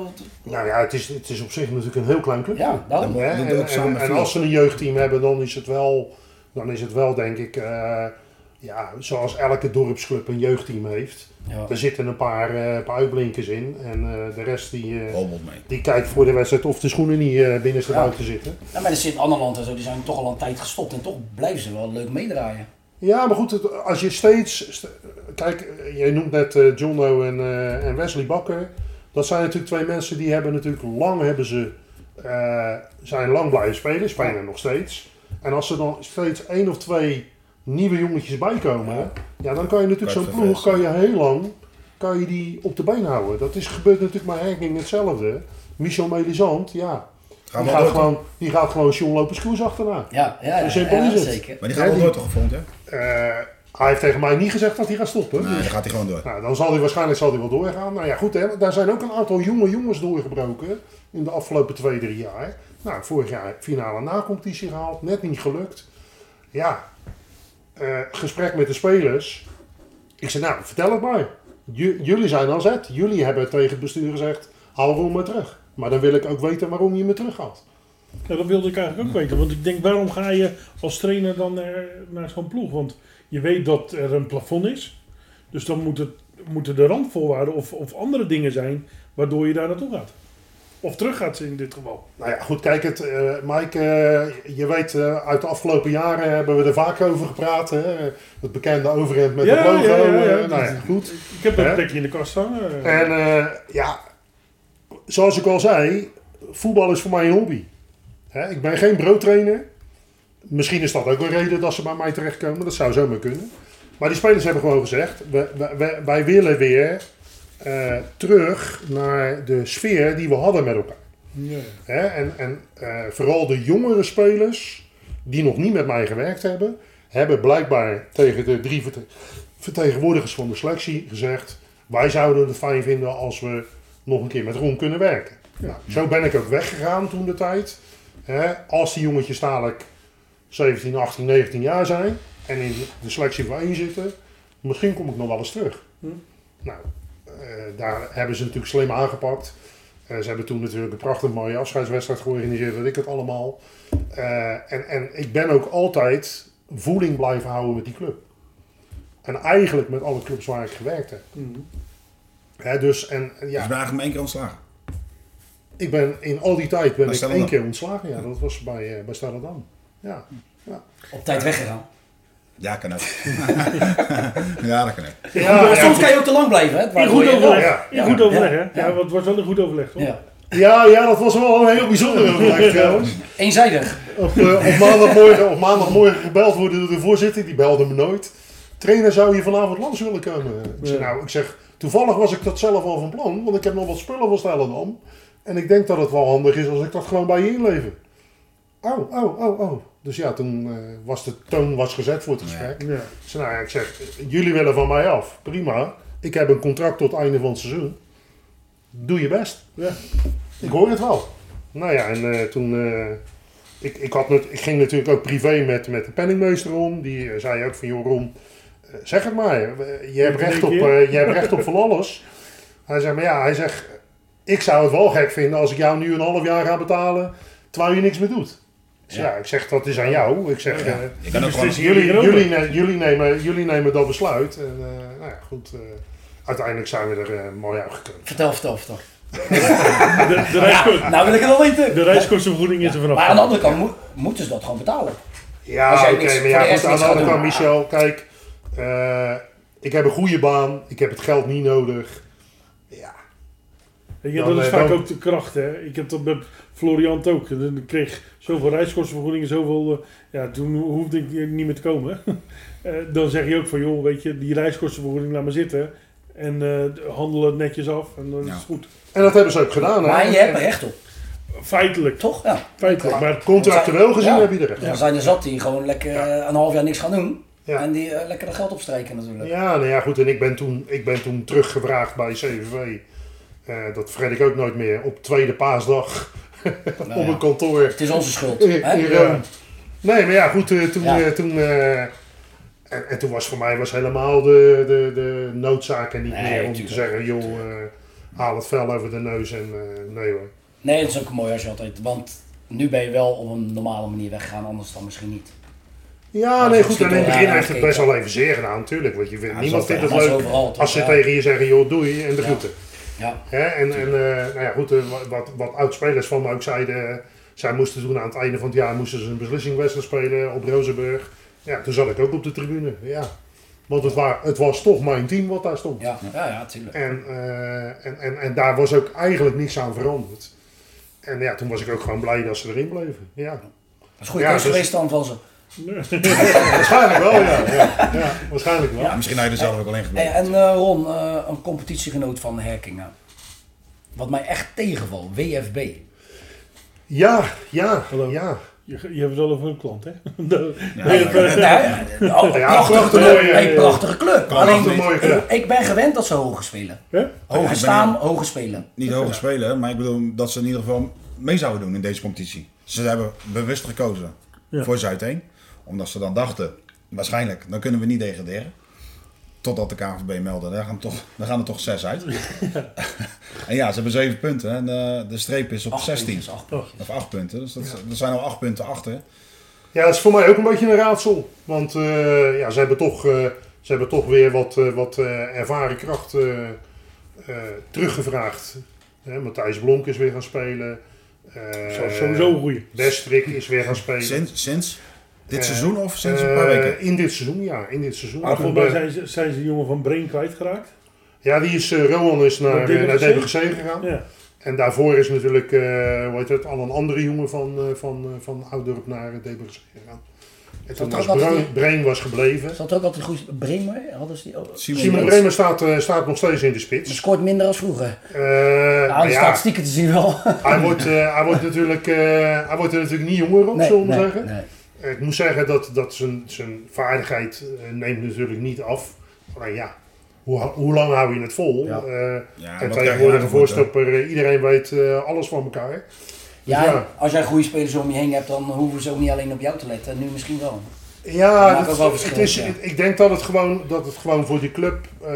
Nou ja, het is, het is op zich natuurlijk een heel klein clubje. ja. Ja, Dat En, als ze een jeugdteam hebben, dan is het wel, dan is het wel denk ik, eh, ja, zoals elke dorpsclub een jeugdteam heeft. Ja. Er zitten een paar, eh, paar uitblinkers in en de rest die, die kijkt voor de wedstrijd of de schoenen niet binnenste Ja. buiten zitten. Ja, maar de Sint-Anneland en zo, die zijn toch al een tijd gestopt. En toch blijven ze wel leuk meedraaien. Ja, maar goed, het- als je steeds, st- kijk, jij noemt net eh Johnno en, eh, en Wesley Bakker. Dat zijn natuurlijk twee mensen die hebben natuurlijk lang hebben ze, eh, zijn lang blijven spelen, spelen nog steeds. En als er dan steeds één of twee nieuwe jongetjes bijkomen, ja, dan kan je natuurlijk zo'n je ploeg kan je heel lang kan je die op de been houden. Dat is gebeurt natuurlijk bij Herking hetzelfde. Michel Melisand, ja, Gaan die gaat, door, gewoon, die gaat gewoon John Koers achterna. Ja, ja, ja, Zo simpel ja, is het. zeker. Maar die Ja, gaan wel door toch gevonden, hè? Eh, hij heeft tegen mij niet gezegd dat hij gaat stoppen. Nee, dan gaat hij gewoon door. Nou, dan zal hij waarschijnlijk zal hij wel doorgaan. Nou ja, goed, hè, daar zijn ook een aantal jonge jongens doorgebroken in de afgelopen twee, drie jaar. Nou, vorig jaar finale na-competitie gehaald, net niet gelukt. Ja, eh, gesprek met de spelers. Ik zei, nou, vertel het maar. J- jullie zijn al zet. Jullie hebben tegen het bestuur gezegd, haal Ron maar terug. Maar dan wil ik ook weten waarom je me terughaalt. Ja, dat wilde ik eigenlijk ook weten. Want ik denk, waarom ga je als trainer dan naar, naar zo'n ploeg? Want je weet dat er een plafond is. Dus dan moet het, moeten de randvoorwaarden of, of andere dingen zijn waardoor je daar naartoe gaat. Of terug gaat in dit geval. Nou ja, goed, kijk, het, eh, Mike, eh, je weet, eh, uit de afgelopen jaren hebben we er vaak over gepraat. Hè? Het bekende overhemd met het logo. eh, nou ja, goed. Ik heb een plekje in de kast hangen. En ja, zoals ik al zei, voetbal is voor mij een hobby. Hè, ik ben geen broodtrainer. Misschien is dat ook een reden dat ze bij mij terechtkomen. Dat zou zomaar kunnen. Maar die spelers hebben gewoon gezegd, we- wij willen weer eh, terug naar de sfeer die we hadden met elkaar. Hè? En, en eh, vooral de jongere spelers die nog niet met mij gewerkt hebben, hebben blijkbaar tegen de drie verte- vertegenwoordigers van de selectie gezegd: wij zouden het fijn vinden als we nog een keer met Ron kunnen werken. Nou, zo ben ik ook weggegaan toen de tijd. Hè? Als die jongetjes dadelijk 17, 18, 19 jaar zijn en in de selectie voor één zitten, misschien kom ik nog wel eens terug. Hm. Nou, eh, daar hebben ze natuurlijk slim aangepakt. Eh, ze hebben toen natuurlijk een prachtig mooie afscheidswedstrijd georganiseerd, weet ik het allemaal. Eh, en, en ik ben ook altijd voeling blijven houden met die club. En eigenlijk met alle clubs waar ik gewerkt heb. Mhm. Hè, dus, en Ja. Dus ja, ben eigenlijk maar één keer ontslagen. ik ben in al die tijd ben Bij ik één keer ontslagen. Ja, dat was bij, uh, bij Stellendam. Ja. Op tijd weggegaan. Ja, kan ook. ja, dat kan ook. Ja, Maar ja, soms kan je ook te lang blijven, hè? In goed overleg. ja, In ja. goed overleg, hè? Ja. Ja, want het was wel een goed overleg, toch? Ja. ja, ja, dat was wel een heel bijzonder overleg trouwens. Eenzijdig. Op, eh, op, maandagmorgen, op maandagmorgen gebeld worden door de voorzitter, die belde me nooit. Trainer, zou je vanavond langs willen komen? Ik zeg, Ja. nou, ik zeg, toevallig was ik dat zelf al van plan, want ik heb nog wat spullen van Stellendam. En ik denk dat het wel handig is als ik dat gewoon bij je inlever. Oh, oh, oh, oh. Dus ja, toen eh, was de toon was gezet voor het gesprek. Ja. Ik zeg, nou ja, ik zeg, jullie willen van mij af. Prima. Ik heb een contract tot het einde van het seizoen. Doe je best. Ja. Ik hoor het wel. Nou ja, en eh, toen... eh, ik, ik, had net, ik ging natuurlijk ook privé met, met de penningmeester om. Die zei ook van, joh Ron, zeg het maar. Je hebt, recht op, eh, je hebt recht op van alles. Hij zei, maar ja, hij zegt... Ik zou het wel gek vinden als ik jou nu een half jaar ga betalen... terwijl je niks meer doet. Dus ja, ik zeg, dat is aan jou. Ik zeg, Ja. eh, kan ook beslissing jullie, jullie, ne- jullie, nemen, jullie nemen dat besluit. En eh, nou ja, goed. eh, uiteindelijk zijn we er mooi uitgekomen. Vertel, vertel, vertel. De, de, Ja, nou wil ik het wel weten. de reiskostenvergoeding is er vanaf. Maar aan de andere kant moet- moeten ze dat gewoon betalen. Ja, oké, maar ja, goed, aan de andere kant. Michel, kijk. Eh, ik heb een goede baan. Ik heb het geld niet nodig. Ja, Weet je, Dan, dat is eh, vaak dan- ook de kracht, hè. Ik heb dat met Floriant ook. Dan kreeg ik zoveel reiskostenvergoedingen, zoveel... eh, ja, toen hoefde ik niet meer te komen. Eh, dan zeg je ook van, joh, weet je, die reiskostenvergoeding laat maar zitten. En eh handel het netjes af en dan is het goed. en dat hebben ze ook gedaan. hè. Maar je hebt er recht op, Feitelijk, toch? Ja. feitelijk. Maar Contractueel gezien Ja. heb je er recht. Er zijn er zat die gewoon lekker een half jaar niks gaan doen. Ja. En die eh, lekker er geld opstrijken natuurlijk. Ja, nou ja, goed. En ik ben toen, ik ben toen teruggevraagd bij CVV. Eh, dat vergeet ik ook nooit meer. Op tweede paasdag Nou op ja, een kantoor. Het is onze schuld. In- hè? in Rome. Nee, maar ja, goed. eh, toen, Ja. eh, toen, eh, en, en toen was voor mij was helemaal de, de, de noodzaak niet Nee, meer om tuurlijk. te zeggen, joh, eh, haal het vel over de neus en eh, nee hoor. Nee, dat is ook mooi als je altijd... Want nu ben je wel op een normale manier weggegaan, anders dan misschien niet. Ja, Maar nee, goed. En in het begin heeft het best wel even zeer gedaan, natuurlijk. Want je vindt, Ja, niemand vindt het leuk overal als ze ja. tegen je zeggen, joh, doei en de Ja. groeten. Ja. Hè? En, en eh, nou ja, goed, eh, wat, wat, oud-spelers van me ook zeiden, eh, zij moesten toen aan het einde van het jaar moesten ze een beslissingwedstrijd spelen op Rozenburg. Ja, toen zat ik ook op de tribune, ja. Want het, wa het was toch mijn team wat daar stond. Ja, ja, ja, tuurlijk. En, en, en, en daar was ook eigenlijk niks aan veranderd. En ja, toen was ik ook gewoon blij dat ze erin bleven. Ja, Dat is een goede Ja, dus- geweest dan van ze. waarschijnlijk wel, ja. ja, ja waarschijnlijk wel. Ja. Misschien had je er zelf ook al in en eh, Ron, eh, een competitiegenoot van Herkingen. Wat mij echt tegenvalt, WFB. Ja, ja, Hallo. ja. je, je hebt het wel over een klant, hè? Ja, ja, Ja, oh, Ja, prachtige prachtig club. eh, prachtige club. Kan Alleen, ik ben gewend dat ze hoge spelen. Ik ben staan, hier- hoge spelen. Niet hoger spelen, maar ik bedoel dat ze in ieder geval mee zouden doen in deze competitie. Ze hebben bewust gekozen Ja. voor Zuid 1. Omdat ze dan dachten, waarschijnlijk, dan kunnen we niet degraderen. Totdat de KNVB meldde, daar gaan, toch, daar gaan er toch zes uit. en ja, ze hebben zeven punten en eh, de streep is op Acht 16. puntjes, acht puntjes. Of acht punten, dus dat, er zijn al acht punten achter. Ja, dat is voor mij ook een beetje een raadsel. Want eh, ja, ze, hebben toch, eh, ze hebben toch weer wat, eh, wat eh, ervaren kracht eh, eh, teruggevraagd. Hè, Matthijs Blonk is weer gaan spelen. Eh, sowieso een goeie. Westrik is weer gaan spelen. Sinds, sinds dit Eh, seizoen of sinds een Eh, paar weken? In dit seizoen, ja. In dit seizoen. Maar volgens mij bij- zijn ze, zijn ze jongen van Brain kwijtgeraakt. Ja, die is, eh Rowan is naar, Naar eh, DBGC gegaan. Ja. En daarvoor is natuurlijk, eh hoe heet het, al een andere jongen van, eh, van, eh, van Oudorp naar eh, DBGC gegaan. En toen was Brain, die- Brain was gebleven. Zat ook altijd goed. Bremer, hadden ze die ook? Simon Simon. Bremer staat, eh, staat nog steeds in de spits. scoort minder als vroeger. Eh, Nou, de ja, statistieken te zien wel. hij, wordt, eh, hij, wordt natuurlijk, eh, hij wordt er natuurlijk niet jonger op, Nee, zullen we nee, zeggen. nee. Ik moet zeggen dat, dat zijn, zijn vaardigheid eh, neemt natuurlijk niet af. Alleen ja, hoe, hoe lang hou je het vol? Ja. Eh, Ja, en tegenwoordig een voorstopper, eh, iedereen weet eh, alles van elkaar. Ja, Ja. als jij goede spelers om je heen hebt, dan hoeven ze ook niet alleen op jou te letten. Nu misschien wel. Ja, ook wel het is, ja. ik denk dat het gewoon, dat het gewoon voor die club. eh,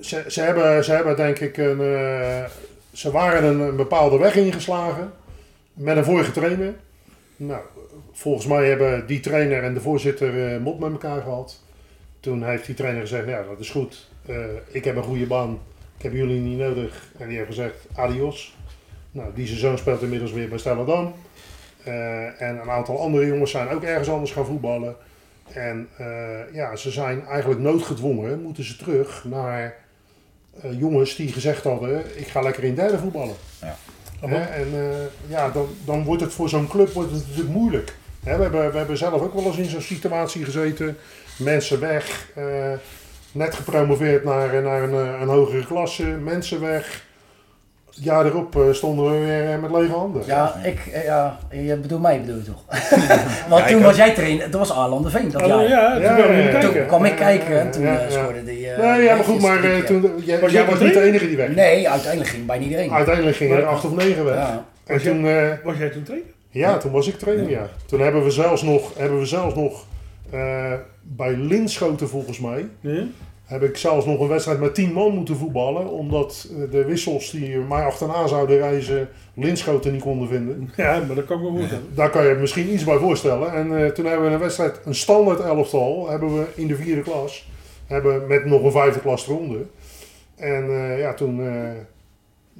ze, ze, hebben, ze hebben denk ik een. eh, ze waren een, een bepaalde weg ingeslagen met een vorige trainer. Nou, volgens mij hebben die trainer en de voorzitter eh, mot met elkaar gehad. Toen heeft die trainer gezegd: Ja, dat is goed. Eh, ik heb een goede baan. Ik heb jullie niet nodig. En die heeft gezegd: Adios. Nou, die zoon speelt inmiddels weer bij Stellendam. Eh, en een aantal andere jongens zijn ook ergens anders gaan voetballen. En ja, ze zijn eigenlijk noodgedwongen, moeten ze terug naar jongens die gezegd hadden, ik ga lekker in derde voetballen. Ja. Hè, en eh, ja, dan, dan wordt het voor zo'n club wordt het natuurlijk moeilijk. Hè, we, hebben, we hebben zelf ook wel eens in zo'n situatie gezeten. Mensen weg, eh, net gepromoveerd naar, naar een, eh, een hogere klasse, mensen weg. Het jaar erop eh, stonden we weer eh, met lege handen. Ja, ik, eh, ja, je bedoelt mij bedoel je toch? Want Ja, toen was jij trainer, dat was Arlan de Veen dat Oh, jaar. ja, toen Ja, ja, ja. Toen kwam ik kijken en toen Ja, eh, ja. scoorde die... eh, Nee, ja, maar goed, maar eh, toen, drie jij, Was jij jij was niet de enige die weg. Nee, uiteindelijk ging bijna iedereen. Uiteindelijk gingen er acht of negen weg. Ja. En Was jij- toen, eh, Was jij toen trainer? ja, toen was ik trainer, ja. Toen hebben we zelfs nog, hebben we zelfs nog eh, bij Linschoten volgens mij, Ja. Heb ik zelfs nog een wedstrijd met tien man moeten voetballen. Omdat eh, de wissels die mij achterna zouden reizen, Linschoten niet konden vinden. ja, maar dat kan ik me voorstellen. Daar kan je misschien iets bij voorstellen. En eh, toen hebben we een wedstrijd, een standaard elftal, hebben we in de vierde klas. Hebben met nog een vijfde klas eronder. En eh, ja, toen...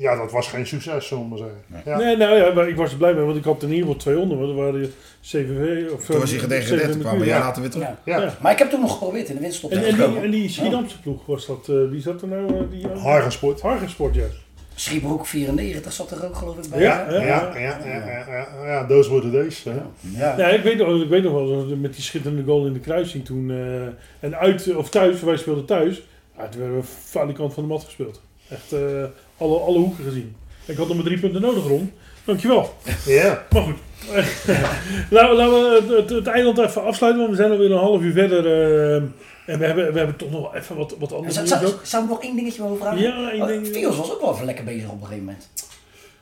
ja, dat was geen succes, zullen we maar zeggen. Nee. Ja. Nee, nou ja, maar ik was er blij mee, want ik had er in ieder geval 200, want er waren CVV of Toen was hij gedegradeerd, toen kwam we een jaar later weer terug. Ja. Ja. Ja. Maar ik heb toen nog geprobeerd in de winststop En, te en, die, en die Schiedamse ploeg was dat, eh, wie zat er nou? eh, die, uh, Hargensport. Hargensport, ja. Schiebroek 94 zat er ook geloof ik bij. Ja? Ja, ja, ja, ja, ja, ja, those were the days. hè. Ja. Nee, ik weet, nog, ik weet nog wel, met die schitterende goal in de kruising toen. eh, en uit, of thuis, wij speelden thuis. Ja, toen werden we falikant van de mat gespeeld. Echt eh, alle, alle hoeken gezien. Ik had nog maar drie punten nodig, Ron. Dankjewel. Ja, Maar goed. laten, we, laten we het, het eiland even afsluiten, want we zijn alweer een half uur verder. eh, en we hebben, we hebben toch nog wel even wat, wat anders Zou, zou, zou ik nog één dingetje over vragen? Ja, ik Oh. Fios was ook wel even lekker bezig op een gegeven moment.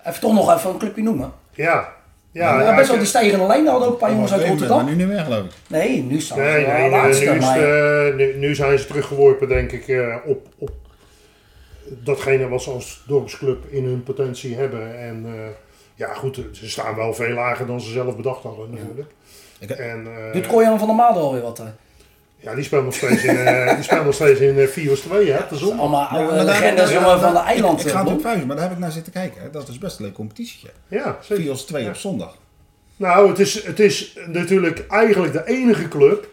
Even toch nog even een clubje noemen. ja. Ja, Ja, ja, best wel die stijgende lijn hadden ook een paar jongens uit Maar Rotterdam. nu niet meer geloof ik. Nee, nu staan ze Nee, wel nee, nee, laatste. nu, is maar- het, eh, nu, nu zijn ze teruggeworpen, denk ik, eh, op, op datgene wat ze als dorpsclub in hun potentie hebben. En eh, ja, goed, ze staan wel veel lager dan ze zelf bedacht hadden, natuurlijk. Ik- En, eh, Doet Koyan van der Made alweer wat? hè? ja, die speelt nog steeds in, eh die speelt nog steeds in uh, Fios 2, hè, de zon. Allemaal Ja, oude maar daar- legendes ja, van de eiland. Ik, ik ga het eh, vuizen, maar daar heb ik naar zitten kijken. hè. Dat is best een leuk competitietje. Ja, zeker. Fios 2 Ja. op zondag. Nou, het is, het is natuurlijk eigenlijk de enige club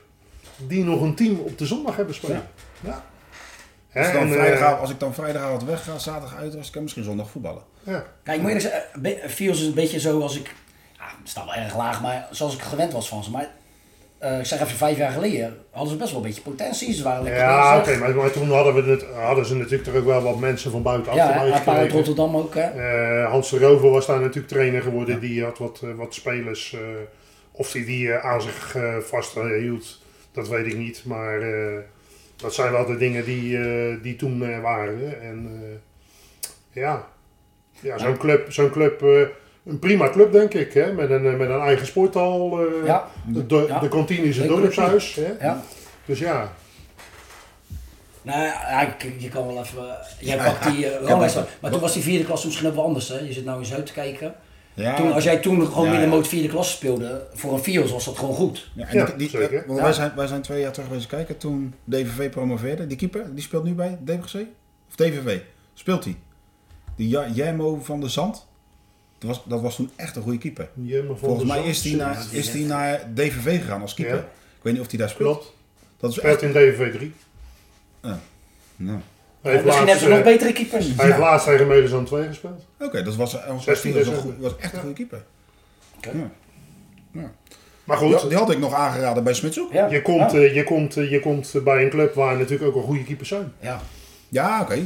die nog een team op de zondag hebben spelen. Ja. Hè, Als, ik dan en, eh, vrijdagavond, als ik dan vrijdagavond wegga, zaterdag uitrust, kan ik misschien zondag voetballen. ja. Kijk, ik moet eerlijk zeggen, Be- Fios is een beetje zo als ik... Ja, het staat wel erg laag, maar zoals ik gewend was van ze. Maar eh, ik zeg even, vijf jaar geleden hadden ze best wel een beetje potentie. Ze waren lekker Ja, oké, maar, maar toen hadden, we het, hadden ze natuurlijk toch ook wel wat mensen van buitenaf Ja, erbij een paar uit. Rotterdam ook. Hè. Eh, Hans de Rover was daar natuurlijk trainer geworden. Die had wat, eh, wat spelers, eh, of die die eh, aan zich eh, vasthield, dat weet ik niet. Maar eh, dat zijn wel de dingen die, eh, die toen eh, waren. En eh, ja, ja zo'n club, zo'n club eh, een prima club denk ik. Hè? Met, een, met een eigen sporthal. eh, Ja, de, de, Ja. de kantine is een dorpshuis. Hè? ja. Dus ja, Nou ja, ik- je kan wel even... Jij pakt die uh, maar- Maar toen was die vierde klasse misschien ook wel anders. Hè? Je zit nou in Zuid te kijken. Ja, Toen, als jij toen gewoon Ja, middenmoot ja. vierde klasse speelde, voor een Fios was dat gewoon goed. Ja, en Ja, die, die- zeker. want Ja. wij, zijn, wij zijn twee jaar terug geweest kijken toen DVV promoveerde. Die keeper, die speelt nu bij DVC? Of DVV? speelt hij. Die Ja- Jemo van de Zand. Dat was, dat was toen echt een goede keeper. Volgens mij is hij naar, is die naar DVV gegaan als keeper. Ja. Ik weet niet of hij daar speelt. Klopt. Dat is echt... In DVV 3. Nou, Hij Ja, heeft misschien hebben ze nog eh, betere keepers. hij heeft laatst tegen Melisand 2 gespeeld. Oké, dat was, was, was, 16 was, een was echt een goede keeper. Oké. Ja. Maar Die, goed, had- die had ik nog aangeraden bij Smitshoek. Ja. je, komt, Ja. eh, je, komt, eh, je komt bij een club waar natuurlijk ook al goede keepers zijn. Ja. Ja, oké.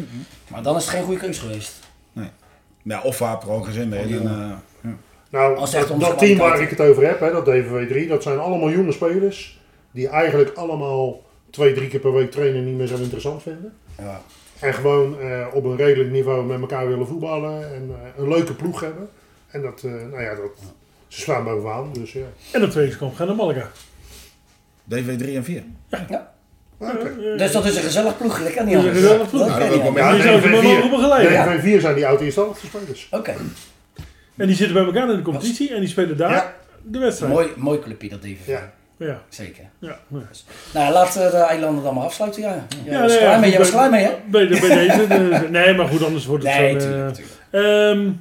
Maar dan is het geen goede keus geweest. Ja, of waar gewoon geen zin. En, eh, ja. Nou, Als het echt dat, team waar ik het over heb, hè, dat DVV 3, dat zijn allemaal jonge spelers die eigenlijk allemaal twee, drie keer per week trainen niet meer zo interessant vinden. Ja. En gewoon eh, op een redelijk niveau met elkaar willen voetballen en eh, een leuke ploeg hebben. En dat, eh, nou ja, dat, ze staan bovenaan, dus ja. En op trainingskamp gaan naar Malaga. DV 3 en 4. Oké. Eh, Dus dat is een gezellig ploegje, dat kan niet Dat is een anders. gezellig ploeg. Ja, dat anders. Die DV4 mogen begeleiden. DV4 zijn die oud-eerste spelers. Oké, En die zitten bij elkaar in de competitie en die spelen daar Ja. de wedstrijd. mooi, mooi clubje dat even. Ja. Ja, Zeker. ja. ja. Nou, laten we de eilanden dan maar afsluiten, ja. Jij Ja, was nee, klaar ja, mee, jij was klaar mee, hè? Bij, bij deze. eh, nee, maar goed, anders wordt het Nee, tuurlijk, eh, tuurlijk. ehm,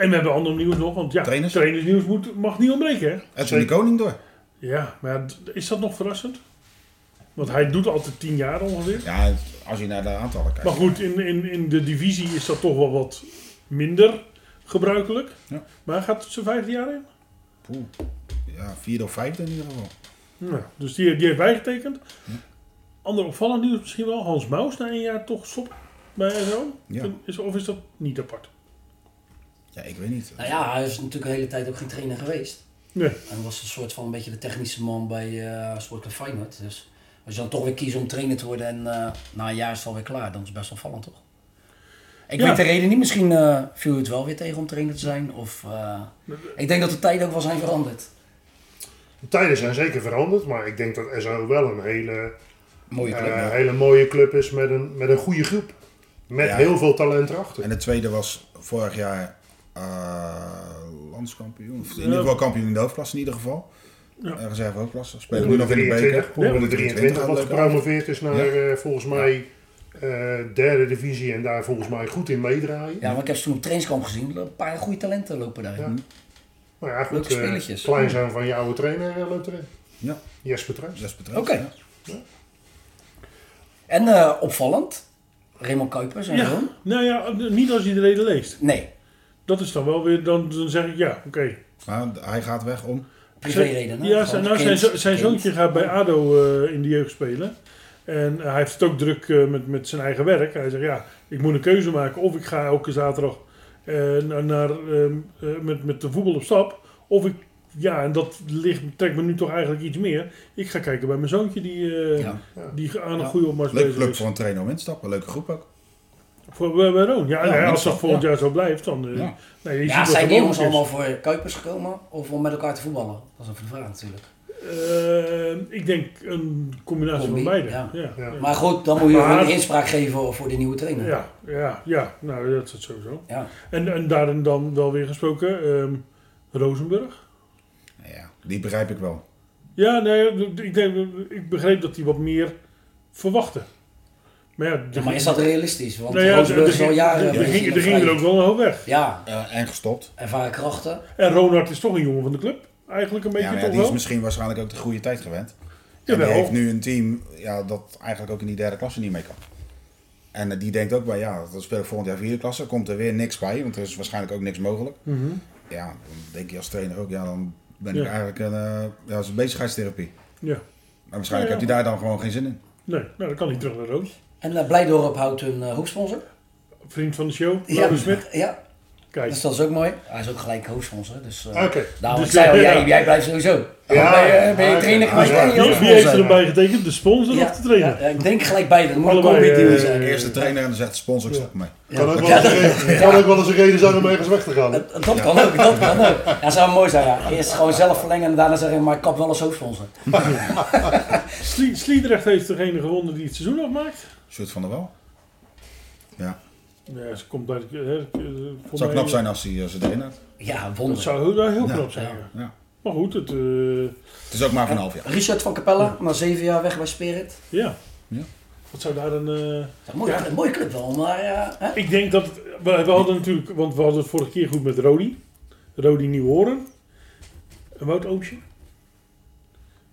en we hebben ander nieuws nog, want ja, Trainers? trainersnieuws moet, mag niet ontbreken, hè? Edwin de Koning door. Ja, maar is dat nog verrassend? Want hij doet altijd tien jaar ongeveer. Ja, als je naar de aantallen kijkt. Maar goed, in, in, in de divisie is dat toch wel wat minder gebruikelijk. Ja. Maar gaat het zijn vijfde jaar in? Poeh. Ja, vierde of vijfde in ieder geval. Nou, dus die, die heeft bijgetekend. Ander opvallend nieuws misschien wel. Hans Maus na een jaar toch stop bij SO. Ja. Is, of is dat niet apart? Ja, ik weet niet. Nou ja, hij is natuurlijk de hele tijd ook geen trainer geweest. Nee. En was een soort van een beetje de technische man bij uh, Sportclub Feyenoord. Dus als je dan toch weer kiest om trainer te worden en uh, na een jaar is het alweer klaar, dan is het best wel vallend toch? Ik Ja. weet de reden niet, misschien uh, viel het wel weer tegen om trainer te zijn. Of, uh, ik denk dat de tijden ook wel zijn veranderd. De tijden zijn zeker veranderd, maar ik denk dat SO wel een hele, Mooie club. eh, ja. hele mooie club is met een, met een goede groep. Met Ja. heel veel talent erachter. En de tweede was vorig jaar eh, landskampioen. Of in ieder geval kampioen in de hoofdklasse in ieder geval. Ja. Uh, reserve hoofdklasse. Spelen nu nog in de beker. 23, onder de 23 gaat wat gepromoveerd is naar Ja. eh, volgens mij eh, derde divisie en daar volgens mij goed in meedraaien. Ja, maar ik heb ze toen op trainingskamp gezien. Een paar goede talenten lopen daar. Ja. Maar ja, goed, Leuke eh, spelletjes. kleinzoon van je oude trainer eh, loopt erin. Ja. Jesper Truijs. Zes betreft. Oké. En eh, opvallend, Raymond Kuipers en Ja, Ron? nou ja, niet als je de reden leest. Nee, Dat is dan wel weer, dan, dan zeg ik ja, oké. Maar hij gaat weg om. privéreden. Ja, zijn, nou, zijn, zo- zijn zoontje gaat bij ADO eh, in de jeugd spelen. En hij heeft het ook druk eh, met, met zijn eigen werk. Hij zegt, ja, ik moet een keuze maken. Of ik ga elke zaterdag naar, naar, ehm, eh, met, met de voetbal op stap. Of ik, ja, en dat ligt, trekt me nu toch eigenlijk iets meer. Ik ga kijken bij mijn zoontje die, eh, Ja. die aan een Ja. goede opmars Leuk, bezig leuk is. voor een trainer om in te stappen. Leuke groep ook. Voor bij, bij Roon. Ja, Ja, nee, als dat volgend ja. jaar zo blijft, dan... eh, Ja. nee, ziet Ja, zijn die jongens allemaal voor Kuipers gekomen of om met elkaar te voetballen? Dat is even de vraag natuurlijk. Eh, ik denk een combinatie Combi, van beide. ja. Ja. Ja. Maar goed, dan moet je Maar- een inspraak geven voor de nieuwe trainer. Ja, ja, ja, nou dat is het sowieso. Ja. En, en daarin dan wel weer gesproken, ehm Rozenburg. Ja, die begrijp ik wel. Ja, nee, ik, denk, ik begreep dat hij wat meer verwachtte. Maar ja, Ja, maar is dat realistisch? Want nou ja, Rozenburg is al jaren... er, er, ging, er ging er ook wel een hoop weg. Ja, Eh, en gestopt. ervaren krachten. En Ronald is toch een jongen van de club. Eigenlijk een beetje Ja, maar ja, toch die is misschien waarschijnlijk ook de goede tijd gewend. En die heeft nu een team ja, dat eigenlijk ook in die derde klasse niet mee kan. En eh, die denkt ook bij, ja, dan speel ik volgend jaar vierde klasse. Komt er weer niks bij, want er is waarschijnlijk ook niks mogelijk. Mhm. Ja, dan denk je als trainer ook, ja, dan ben Ja. ik eigenlijk een, eh, ja, dat is een bezigheidstherapie. Ja. Maar waarschijnlijk Ja, ja. heb je daar dan gewoon geen zin in. Nee, nou dan kan hij terug naar Roos. En uh, Blijdorp houdt een uh, hoofdsponsor. Vriend van de show, Ja, Laurens Smit. ja, Kijk, dus dat is ook mooi. Hij is ook gelijk hoofdsponsor. Dus, uh, Oké. daarom Dus, ik zei al, ja. jij, jij blijft sowieso. Ja, ben je, ben je ja, trainer ja, geweest ja. je wie, heeft erbij getekend? De sponsor Ja, of de trainer? ja, ja, ik denk gelijk beide. Dat moet een combi eh, zijn. De eerste trainer en dan zegt de sponsor, ik ermee. Kan, ook wel Ja, eens een reden- kan ook wel eens een reden zijn om ergens weg te gaan. Dat, dat kan ook, dat kan ook. Ja, zou mooi zijn. Ja. Eerst gewoon zelf verlengen en daarna zeggen, maar ik kap wel als hoofdsponsor. Slie- Sliedrecht heeft degene gewonnen die het seizoen afmaakt. Sjoerd van der Wel. Ja, Ja, ze komt bij de... hè, eh, voor het zou knap zijn als hij eh, ze erin had. Ja, Dat wonder. zou heel, heel Ja, knap zijn. ja. ja. Ja. Maar goed, het... eh, Het is ook maar van een half jaar. Richard van Capella, na zeven jaar weg bij Spirit. ja. Ja. Wat zou daar een... eh, Dat is een mooie, Ja. een mooie club wel, maar eh, hè? Ik denk dat... Het, we, we hadden natuurlijk... Want we hadden het vorige keer goed met Rodi. Rodi Nieuwhoorn. En Wout Oomsje.